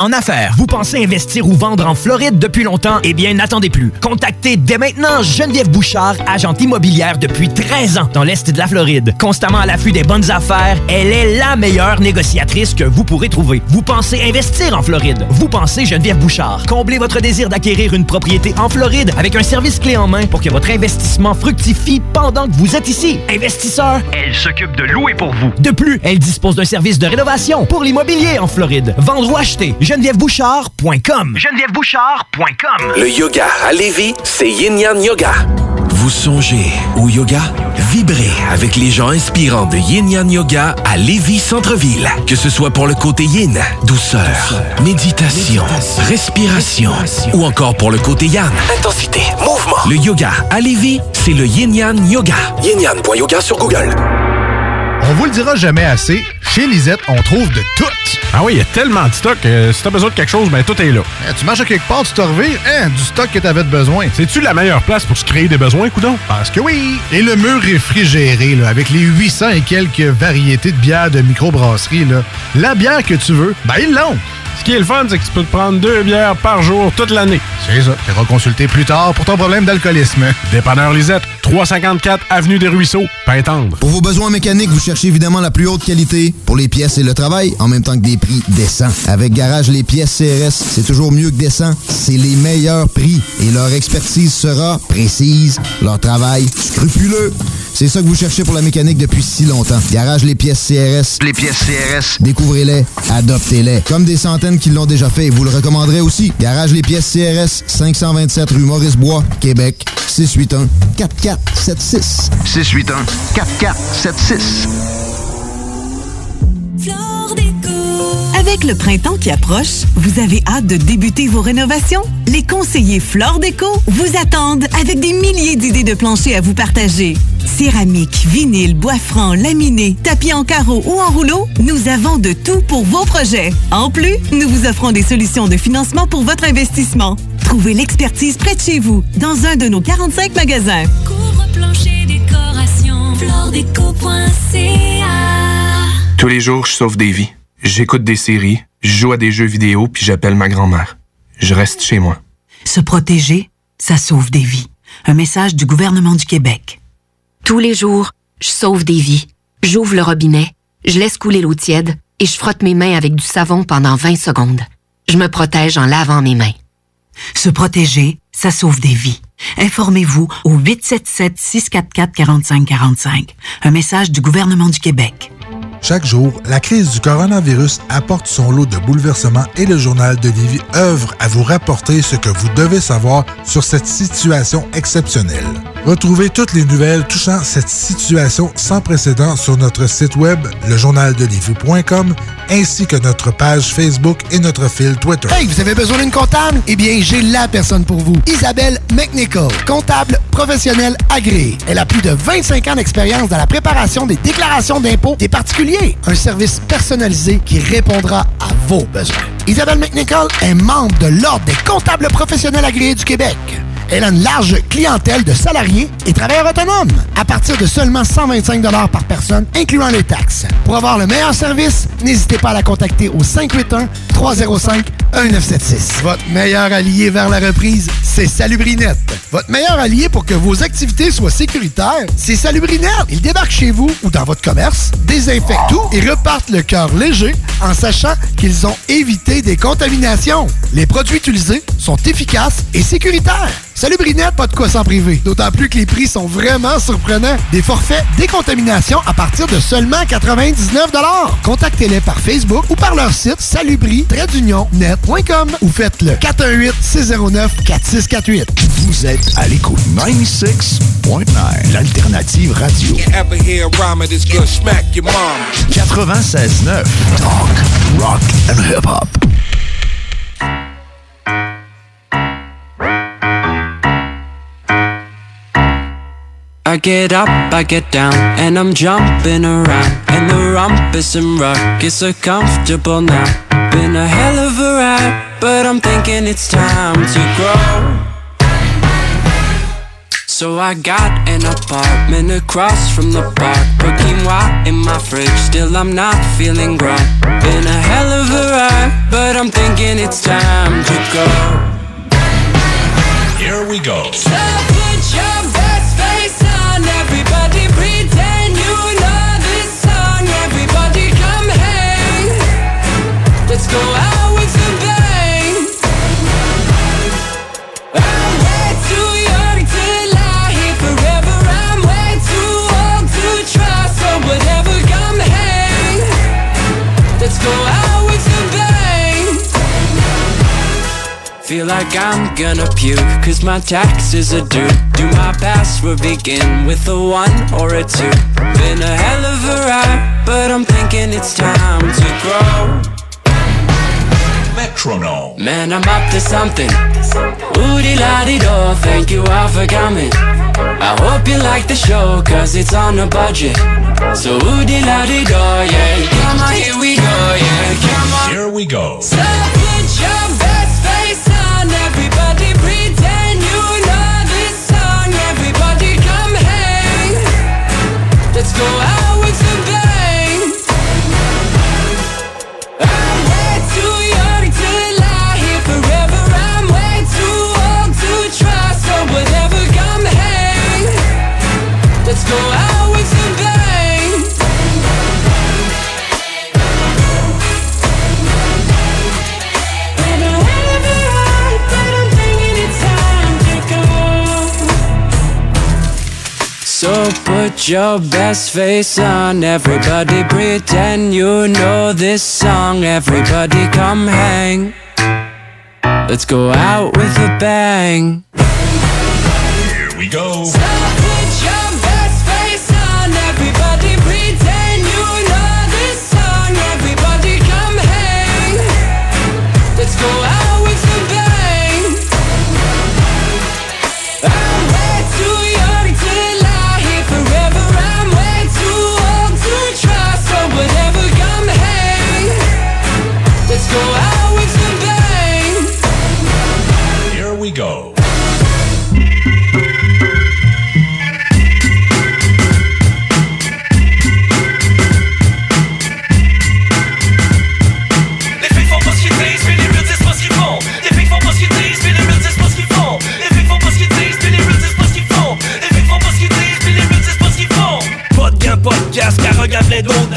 en affaires. Vous pensez investir ou vendre en Floride depuis longtemps? Eh bien, n'attendez plus. Contactez dès maintenant Geneviève Bouchard, agente immobilière depuis 13 ans dans l'Est de la Floride. Constamment à l'affût des bonnes affaires, elle est la meilleure négociatrice que vous pourrez trouver. Vous pensez investir en Floride? Vous pensez Geneviève Bouchard. Comblez votre désir d'acquérir une propriété en Floride avec un service clé en main pour que votre investissement fructifie pendant que vous êtes ici. Investisseur, elle s'occupe de louer pour vous. De plus, elle dispose d'un service de rénovation pour l'immobilier en Floride. Vendre ou acheter, genevièvebouchard.com. genevièvebouchard.com. Le yoga à Lévis, c'est Yin Yang Yoga. Vous songez au yoga? Vibrez avec les gens inspirants de Yin Yang Yoga à Lévis Centre-Ville. Que ce soit pour le côté yin, douceur, méditation, respiration, ou encore pour le côté yang, intensité, mouvement. Le yoga à Lévis, c'est le Yin Yang Yoga. Yin Yang.yoga sur Google. On vous le dira jamais assez, chez Lisette, on trouve de tout. Ah oui, il y a tellement de stock. euh, si t'as besoin de quelque chose, ben tout est là. Eh, tu marches à quelque part, tu te revires, hein, du stock que t'avais de besoin. C'est-tu la meilleure place pour se créer des besoins, coudon? Parce que oui! Et le mur réfrigéré, là, avec les 800 et quelques variétés de bières de microbrasserie, là, la bière que tu veux, ben ils l'ont! Ce qui est le fun, c'est que tu peux te prendre deux bières par jour toute l'année. C'est ça. Tu consulter plus tard pour ton problème d'alcoolisme. Dépanneur Lisette, 354 Avenue des Ruisseaux, Pintendre. Pour vos besoins mécaniques, vous cherchez évidemment la plus haute qualité pour les pièces et le travail, en même temps que des prix décents. Avec Garage Les Pièces CRS, c'est toujours mieux que décent. C'est les meilleurs prix et leur expertise sera précise, leur travail scrupuleux. C'est ça que vous cherchez pour la mécanique depuis si longtemps. Garage Les Pièces CRS. Les pièces CRS. Découvrez-les, adoptez-les. Comme des centaines qui l'ont déjà fait et vous le recommanderez aussi. Garage Les Pièces CRS, 527 rue Maurice-Bois, Québec, 681 4476. 681 4476. Avec le printemps qui approche, vous avez hâte de débuter vos rénovations? Les conseillers Flore Déco vous attendent avec des milliers d'idées de planchers à vous partager. Céramique, vinyle, bois franc, laminé, tapis en carreau ou en rouleau, nous avons de tout pour vos projets. En plus, nous vous offrons des solutions de financement pour votre investissement. Trouvez l'expertise près de chez vous, dans un de nos 45 magasins. Couvre-plancher décoration, floredeco.ca Tous les jours, je sauve des vies. J'écoute des séries, je joue à des jeux vidéo, puis j'appelle ma grand-mère. Je reste chez moi. Se protéger, ça sauve des vies. Un message du gouvernement du Québec. Tous les jours, je sauve des vies. J'ouvre le robinet, je laisse couler l'eau tiède et je frotte mes mains avec du savon pendant 20 secondes. Je me protège en lavant mes mains. Se protéger, ça sauve des vies. Informez-vous au 877-644-4545. Un message du gouvernement du Québec. Chaque jour, la crise du coronavirus apporte son lot de bouleversements et le journal de Lévis œuvre à vous rapporter ce que vous devez savoir sur cette situation exceptionnelle. Retrouvez toutes les nouvelles touchant cette situation sans précédent sur notre site web, lejournaldelivie.com, ainsi que notre page Facebook et notre fil Twitter. Hey, vous avez besoin d'une comptable? Eh bien, j'ai la personne pour vous. Isabelle McNichol, comptable professionnelle agréée. Elle a plus de 25 ans d'expérience dans la préparation des déclarations d'impôts des particuliers. Un service personnalisé qui répondra à vos besoins. Isabelle McNichol est membre de l'Ordre des comptables professionnels agréés du Québec. Elle a une large clientèle de salariés et travailleurs autonomes à partir de seulement 125 par personne, incluant les taxes. Pour avoir le meilleur service, n'hésitez pas à la contacter au 581-305-1976. Votre meilleur allié vers la reprise, c'est Salubrinette. Votre meilleur allié pour que vos activités soient sécuritaires, c'est Salubrinette. Ils débarquent chez vous ou dans votre commerce, désinfectent tout et repartent le cœur léger en sachant qu'ils ont évité des contaminations. Les produits utilisés sont efficaces et sécuritaires. Salubrinette, pas de quoi s'en priver. D'autant plus que les prix sont vraiment surprenants. Des forfaits décontamination à partir de seulement 99 Contactez-les par Facebook ou par leur site salubri-net.com ou faites-le 418-609-4648. Vous êtes à l'écoute 96.9, l'alternative radio. Ever hear a rhyme that's gonna smack your mom? 96.9, talk, rock and hip-hop. I get up, I get down, and I'm jumping around. And the rumpus and ruck is so comfortable now. Been a hell of a ride, but I'm thinking it's time to grow. So I got an apartment across from the park. Put quinoa in my fridge, still I'm not feeling grown. Been a hell of a ride, but I'm thinking it's time to go. Here we go. Feel like I'm gonna puke, cause my taxes are due. Do my password begin with a one or a two? Been a hell of a ride, but I'm thinking it's time to grow. Metronome. Man, I'm up to something. Woody la di do, thank you all for coming. I hope you like the show, cause it's on a budget. So woody la di do, yeah. Come on, here we go, yeah. Come on. Here we go. So So put your best face on, everybody pretend you know this song. Everybody come hang. Let's go out with a bang. Here we go. So Let's go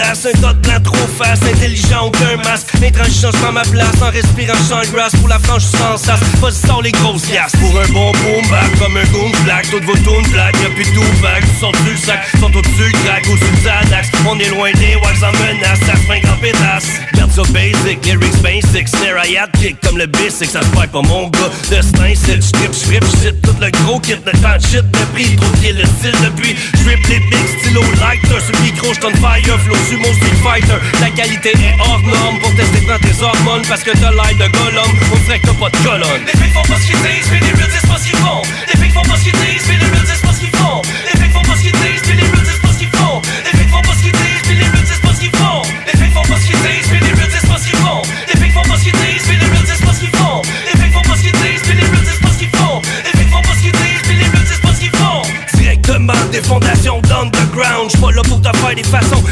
d'audace Un tas de blanc trop face, intelligent, aucun masque. L'intransigeance prend ma place en respirant sans grasse. Pour la franche sans sas, sors les grosses Pour un bon boom back, comme un goon black. Toutes vos tunes black, y'a plus tout back sont dessus le sac, sont au-dessus crack Au-dessus de on est loin des wags en menace Ça fringue en pétasse. Garde ça basic, lyrics basic Snare hi-hat kick comme le basic. Ça se pas mon gars, destin c'est Script, script, shit, tout le gros kit Le temps shit, le prix, trop le style depuis J'rip les big stylo lighter. Le micro, j't'en fire, flow sumo street fighter La qualité est hors norme pour tester dans tes hormones Parce que t'as l'air de Gollum, on dirait que t'as pas de colonne Les filles font pas ce qu'ils disent, mais les real disent pas ce qu'ils font. Les filles font pas ce qu'ils disent, mais les real disent pas ce qu'ils font. Les filles font pas ce qu'ils disent, mais les real disent pas ce qu'ils font. Les filles font pas ce qu'ils disent, mais les real disent pas ce qu'ils font. Les filles font pas ce qu'ils disent, mais les real disent pas ce qu'ils font. Les filles font pas ce qu'ils disent, mais les real disent pas ce qu'ils font. Les filles font pas ce qu'ils disent, mais les real disent pas ce qu'ils font. Les filles font pas ce qu'ils disent, mais les real disent pas ce qu'ils font. Directement des fondations d'underground J'suis pas là pour te faire des façons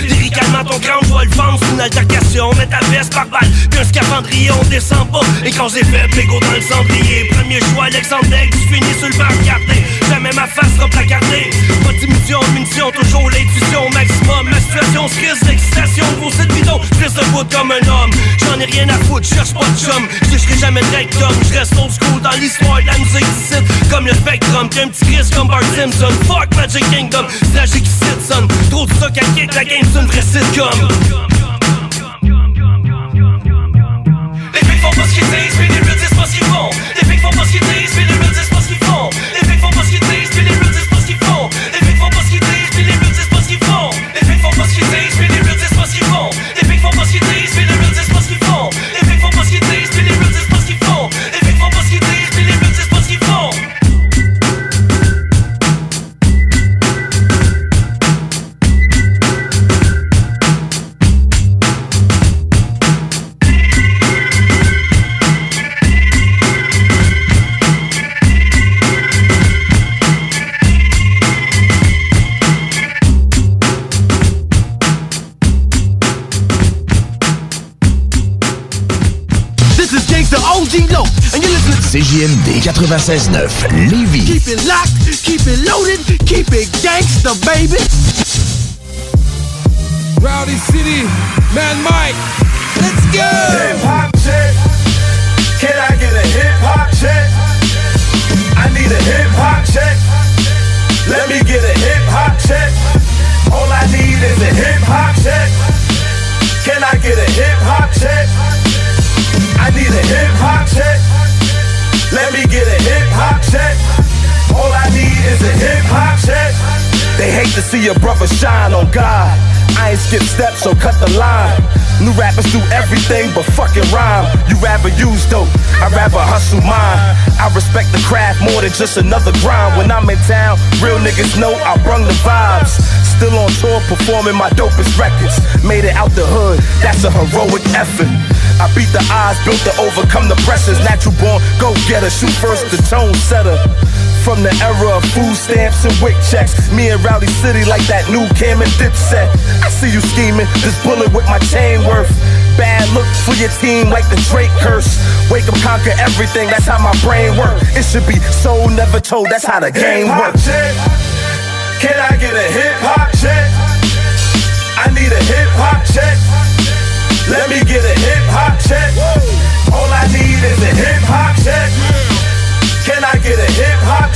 battleground j'vois le vendre une altercation, mets ta veste par balle Puis un scaphandrier, on descend pas. Et quand j'ai fait, l'égo dans le cendrier. Premier choix, Alexandre tu finis sur le banc gardé Jamais ma face sera placardée. Pas d'imitation, de munition, toujours l'intuition. Maximum Ma situation se crise d'excitation. Vos sites bidons, j'fais de bout comme un homme. J'en ai rien à foutre, cherche pas de chum. Je jamais de rectum, j'reste old school dans l'histoire de la musique d'ici Comme le spectrum, qu'un petit Chris comme Bart Simpson. Fuck Magic Kingdom, tragique ici son. Trop de stock à kick, la game c'est une vraie sitcom CJMD 96.9 Lévis. Keep it locked, keep it loaded, keep it gangsta, baby. Rowdy City, Man Mike, let's go! Hip hop check. Can I get a hip hop check? I need a hip hop check. Let me get a hip hop check. All I need is a hip hop check. Can I get a hip hop check? I need a hip hop check. Let me get a hip hop check. All I need is a hip hop check. They hate to see a brother shine on God. I ain't skip steps, so cut the line. New rappers do everything but fucking rhyme. You rather use dope, I rather hustle mine. I respect the craft more than just another grind. When I'm in town, real niggas know I brung the vibes. Still on tour, performing my dopest records. Made it out the hood, that's a heroic effort. I beat the odds, built to overcome the pressures. Natural born, go getter, shoot first, the tone setter. From the era of food stamps and wick checks, me and Rowdy City like that new Cam and Dipset. I see you scheming, this bullet with my chain worth. Bad look for your team like the Drake curse. Wake up, conquer everything, that's how my brain works. It should be sold, never told, that's how the game works. check. Can I get a hip hop check? I need a hip hop check. Let me get a hip hop check. All I need is a hip hop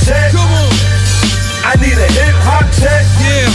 check? Come on. I need a hip hop check. Yeah.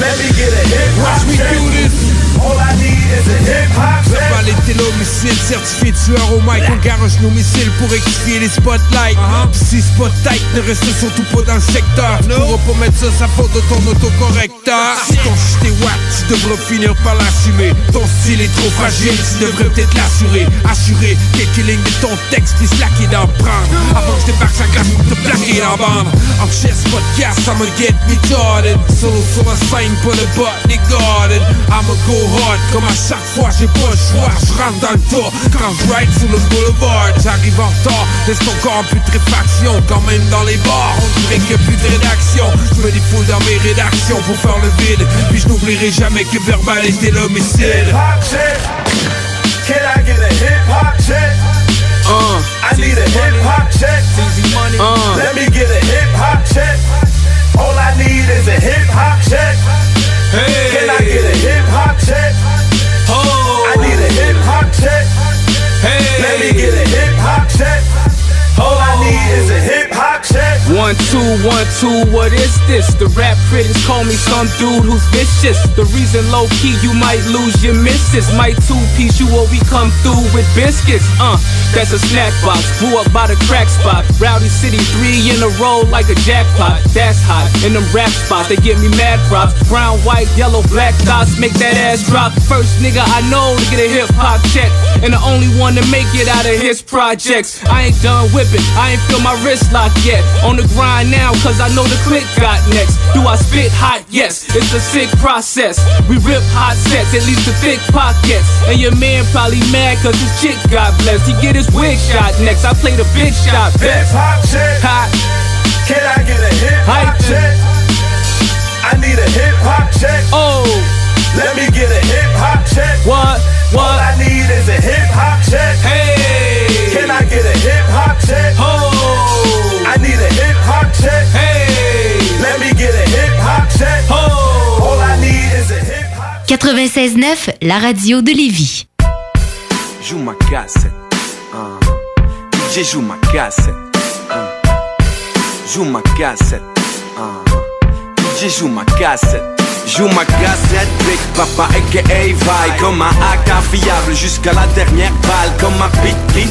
Let me get a hip hop check. Watch me do this. All I need is a hip hop check. Verbal était l'homicide, certifié tueur au mic On garoche nos missiles pour expier les spotlights. Pis si spot tight ne reste surtout pas dans le secteur Pourra pas mettre ça sa faute de ton autocorrecteur. Si ton shit est wack, tu devras finir par l'assumer. Ton style est trop fragile, tu devrais peut-être l'assurer. Assurer quelques lignes de ton texte puis slacker d'en prendre. Avant que je débarque sa glace pour te plaquer dans la bande. En chess podcast, I'ma get me Jordan. Solo sur la scène, pas le bot, les garden I'ma go hard, comme à chaque fois j'ai pas le choix Je rentre dans le tour quand je ride sur le boulevard J'arrive en retard, laisse ton corps en putréfaction Quand même dans les bars, on dirait qu'il a plus de rédaction Je me défoule dans mes rédactions pour faire le vide Puis je n'oublierai jamais que verbal était l'homicide. Can I get a hip hop check? Uh, I need a hip hop check. Uh. Let me get a hip hop check. All I need is a hip hop check. Can I get a hip hop check? Hop check. Let me get a hip hop check. All I need is a hip hop One, two, one, two, what is this? The rap critics call me some dude who's vicious. The reason low key you might lose your missus. Might two piece you or we come through with biscuits. Uh, that's a snack box. Grew up by the crack spot. Rowdy City, three in a row like a jackpot. That's hot. In them rap spots, they give me mad props. Brown, white, yellow, black dots make that ass drop. First nigga I know to get a hip hop check. And the only one to make it out of his projects. I ain't done whipping, I ain't feel my wrist lock yet. On the grind now, cause I know the click got next. Do I spit hot? Yes, it's a sick process. We rip hot sets, at least the thick pockets. And your man probably mad cause his chick got blessed. He get his wig shot next. I play the big shot Hip best. hop check. Hot. Can I get a hip hop check? I need a hip hop check. Oh. Let me get a hip hop check. What? What? All I need is a hip hop check. Hey. Can I get a hip hop check? Oh. Check. Hey. Let me get a hip hop check. Oh. All I need is a hip hop 96.9, la radio de Lévis. Joue ma cassette. hein. DJ joue ma cassette. hein. Joue ma cassette. hein. DJ joue ma cassette. Joue ma cassette, Big Papa aka Vaille Comme un AK fiable jusqu'à la dernière balle Comme un beat qui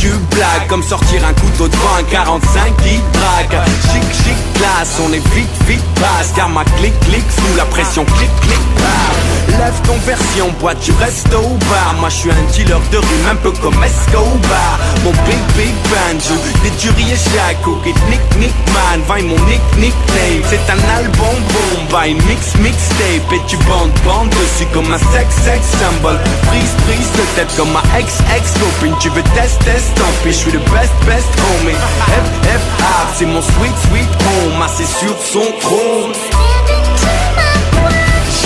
Tu blagues comme sortir un couteau devant un 45 qui drague Chic chic classe, on est vite vite basse Car ma clic clic sous la pression clic clic bah. Lève ton version, boîte tu restes au bar. Moi je suis un dealer de rue, un peu comme Escobar. Mon big big band, je des tueries et chaque Nick nick nick man, vaille mon nick nickname C'est un album bombe, by mix mixtape Et tu bandes bandes dessus comme un sex sex symbole Prise prise de tête comme ma ex ex copine Tu veux test test, pis, je suis le best best homie. F F A, c'est mon sweet sweet home. Assis sur son trône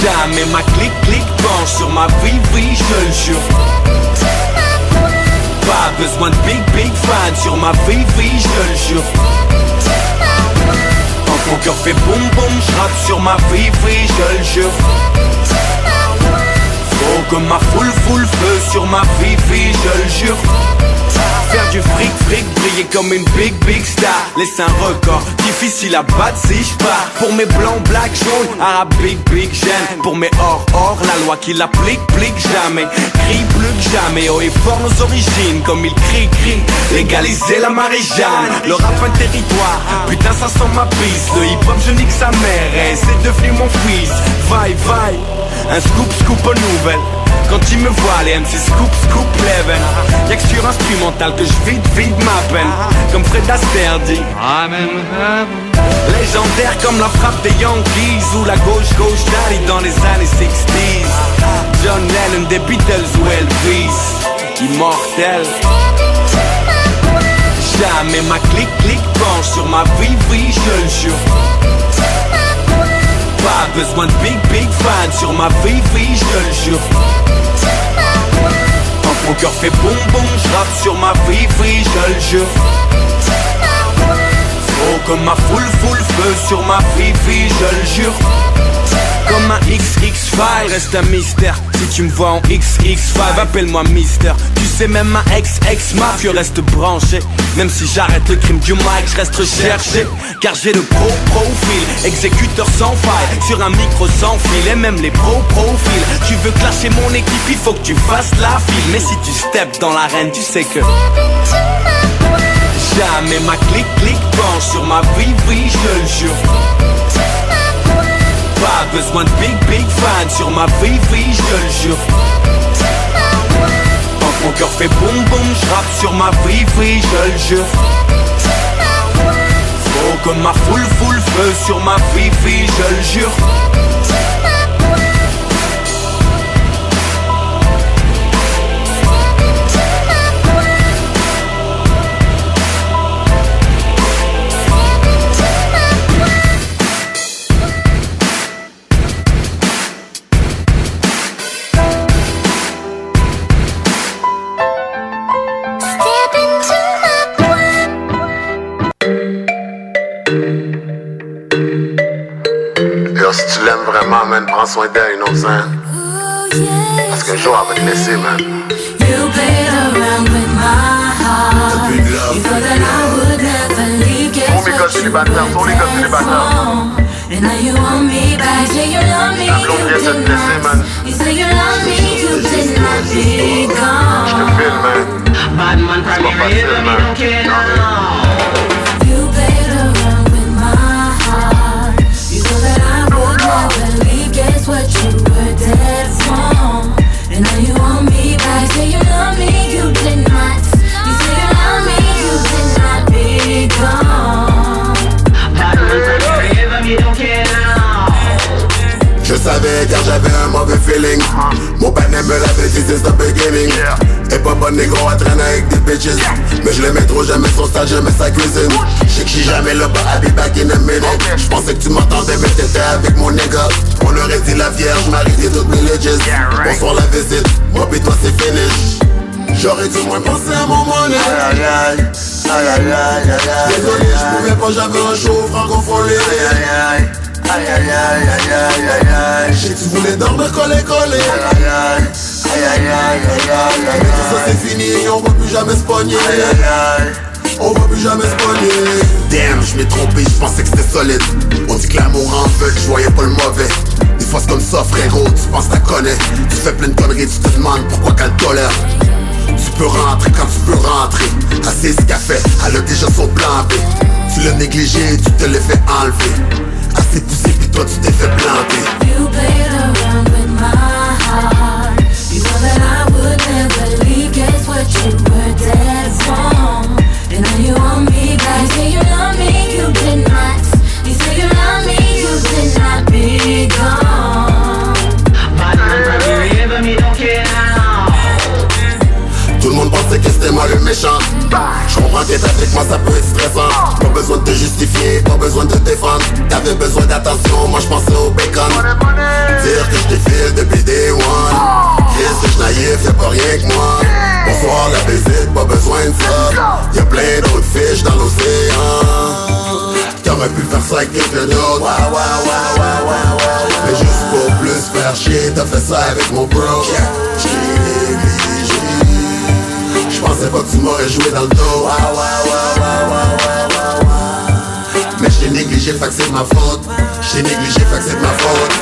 Jamais ma clic clic penche sur ma vie vie, je le jure. Pas besoin de big big fan sur ma vie vie, je le jure. Quand mon cœur fait boum boum, je sur ma vie vie, je le jure. Faut que ma foule foule feu sur ma vie vie, je le jure Faire du fric fric, briller comme une big big star. Laisse un record, difficile à battre si je pars. Pour mes blancs, black, jaunes, arabe, big gêne Pour mes or or, la loi qui l'applique, plique jamais. Crie plus que jamais, haut et fort nos origines. Comme il crie, crie, légaliser la Marie-Jeanne. Le rap un territoire, putain ça sent ma piste. Le hip hop je nique sa mère et c'est devenu mon fils. Vaille, vaille. Un scoop, scoop aux nouvelles. Quand tu me vois, les MC scoop, scoop, level. Y'a que sur instrumental que je vide, vide ma peine. Comme Fred Astaire dit. Légendaire comme la frappe des Yankees Ou la gauche, gauche daddy dans les années 60s. John Lennon des Beatles ou Elvis. Immortel. Jamais ma clique, clique penche sur ma vie, vie, je le jure. Besoin de big, big fan sur ma vie, vie, je le jure. Quand mon cœur fait boum boum, je sur ma vie, vie, je le jure. Comme ma foule, foule, feu sur ma vie, je le jure. Comme un XX file reste un mystère. Si tu me vois en XX5, appelle-moi Mister. Tu sais même ma ex-ex mafieux reste branché. Même si j'arrête le crime du mic, je reste recherché. Car j'ai le pro profil, exécuteur sans faille. Sur un micro sans fil, et même les pro profils. Tu veux clasher mon équipe, il faut que tu fasses la file. Mais si tu steps dans l'arène, tu sais que. Jamais ma clique clique penche sur ma vie, vie, je le jure. Pas besoin de big big fan sur ma vie, vie, je le jure. Quand mon cœur fait boum boum, je sur ma vie, vie, je le jure. Oh comme ma foule, foule, feu sur ma vie, vie, je le jure. Tu l'aimes vraiment, man, prends soin d'elle, you know what I'm saying? Parce qu'un jour, elle va te laisser, man. You played around with my heart. You thought that I would never leave. Guess Tous mes gars célibataires, tous les gars célibataires. And now you want me back. Say you love me. La blonde vient de te laisser, man. You say you love me. You did not be gone. Je te file, man. Bad man C'est pas facile, man. You Guess what? You were dead wrong. And now you want me back. Say you love me. You did not. You say you love me. You did not be gone. Savais car j'avais un mauvais feeling Mon père me l'avait dit c'est the beginning Et pas bon négro à traîner avec des bitches Mais je l'aimais trop, j'aimais son style, j'aimais sa cuisine Je sais que j'suis jamais là, but I'll be back in a minute Je pensais que tu m'entendais mais t'étais avec mon nigga On aurait dit la vierge, mariée toutes religious Bonsoir la visite, moi pis toi c'est finish J'aurais dû moins penser à mon money aïe aïe aïe aïe aïe aïe Désolé, j'pouvais pas, j'avais un show francophone Aïe aïe aïe Aïe aïe aïe aïe aïe aïe aïe. J'ai tu voulais dormir collé collé Aïe aïe aïe. Aïe aïe aïe aïe aïe Mais tout ça c'est fini, on va plus jamais se pogner. Aïe aïe aïe. On va plus jamais se pogner. Damn, je m'ai trompé, je pensais que c'était solide. On dit que l'amour en veut, je voyais pas le mauvais. Des fois c'est comme ça frérot, tu penses t'as connais. Tu fais plein de conneries, tu te demandes pourquoi qu'elle tolère tu peux rentrer quand tu peux rentrer. Assez ce qu'a fait, elle a déjà son plan B. Tu l'as négligé, tu te l'as fait enlever Assez poussé puis toi tu t'es fait planter You played around with my heart. You thought that I would never leave. Guess what? You were dead wrong. And now you want me back. You say you love me, you did not. You say you love me, you did not be gone. Bad man forever, me don't care now. Tout le monde pensait que c'était moi le méchant Je avec moi ça peut être stressant. Pas besoin de te justifier, pas besoin de te défendre. T'avais besoin d'attention, moi je pensais au bacon. Dire que je t'ai file depuis day one. Qu'est-ce que je naïf, y'a pas rien que moi. Bonsoir la visite, pas besoin de ça. Y'a plein d'autres fiches dans l'océan. T'aurais pu faire ça avec quelqu'un d'autre. Mais juste pour plus faire chier, t'as fait ça avec mon bro pensais pas que tu m'aurais joué dans le dos. Mais je t'ai négligé, fait que c'est ma faute. Je t'ai négligé, fait que c'est ma faute.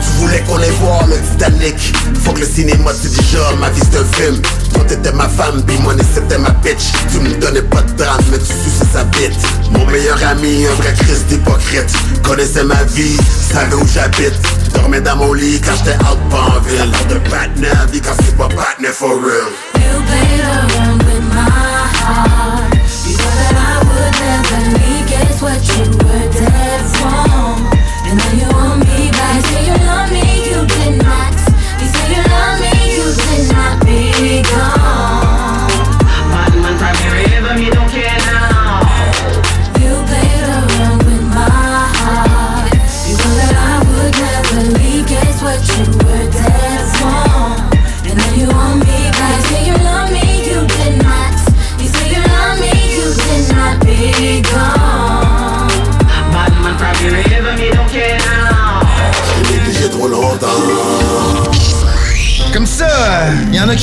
Tu voulais qu'on aille voir le Titanic. Faut que le cinéma dit déjà, ma vie c'est un film. Toi t'étais ma femme, puis moi c'était ma bitch. Tu me donnais pas de drame, mais tu suçais sa bite. Mon meilleur ami, un vrai Christ d'hypocrite. Connaissais ma vie, savait où j'habite. Dormais dans mon lit quand j'étais out pas en ville. De partner, vie quand c'est pas partner for real my heart. You thought that I would never leave. Guess what? You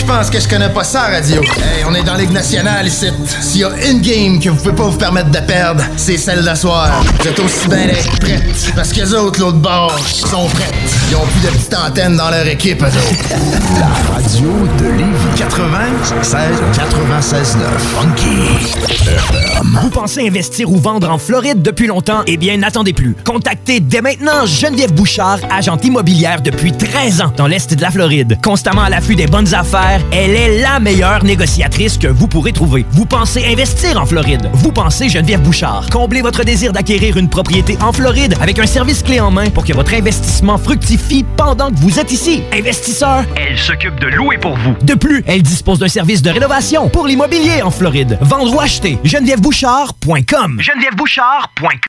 qui pensent que je connais pas ça, radio. Hey, on est dans Ligue nationale ici. S'il y a une game que vous pouvez pas vous permettre de perdre, c'est celle d'asseoir. Vous êtes aussi bien d'être prêtes. Parce que les autres, l'autre bord, sont prêtes. Ils ont plus de petites antennes dans leur équipe, eux autres. La radio de Lévis 96 96 9 Funky. Vous pensez investir ou vendre en Floride depuis longtemps? Eh bien, n'attendez plus. Contactez dès maintenant Geneviève Bouchard, agente immobilière depuis 13 ans dans l'Est de la Floride. Constamment à l'affût des bonnes affaires, elle est la meilleure négociatrice que vous pourrez trouver. Vous pensez investir en Floride? Vous pensez Geneviève Bouchard? Comblez votre désir d'acquérir une propriété en Floride avec un service clé en main pour que votre investissement fructifie pendant que vous êtes ici. Investisseur, elle s'occupe de louer pour vous. De plus, elle dispose d'un service de rénovation pour l'immobilier en Floride. Vendre ou acheter, genevièvebouchard.com. genevièvebouchard.com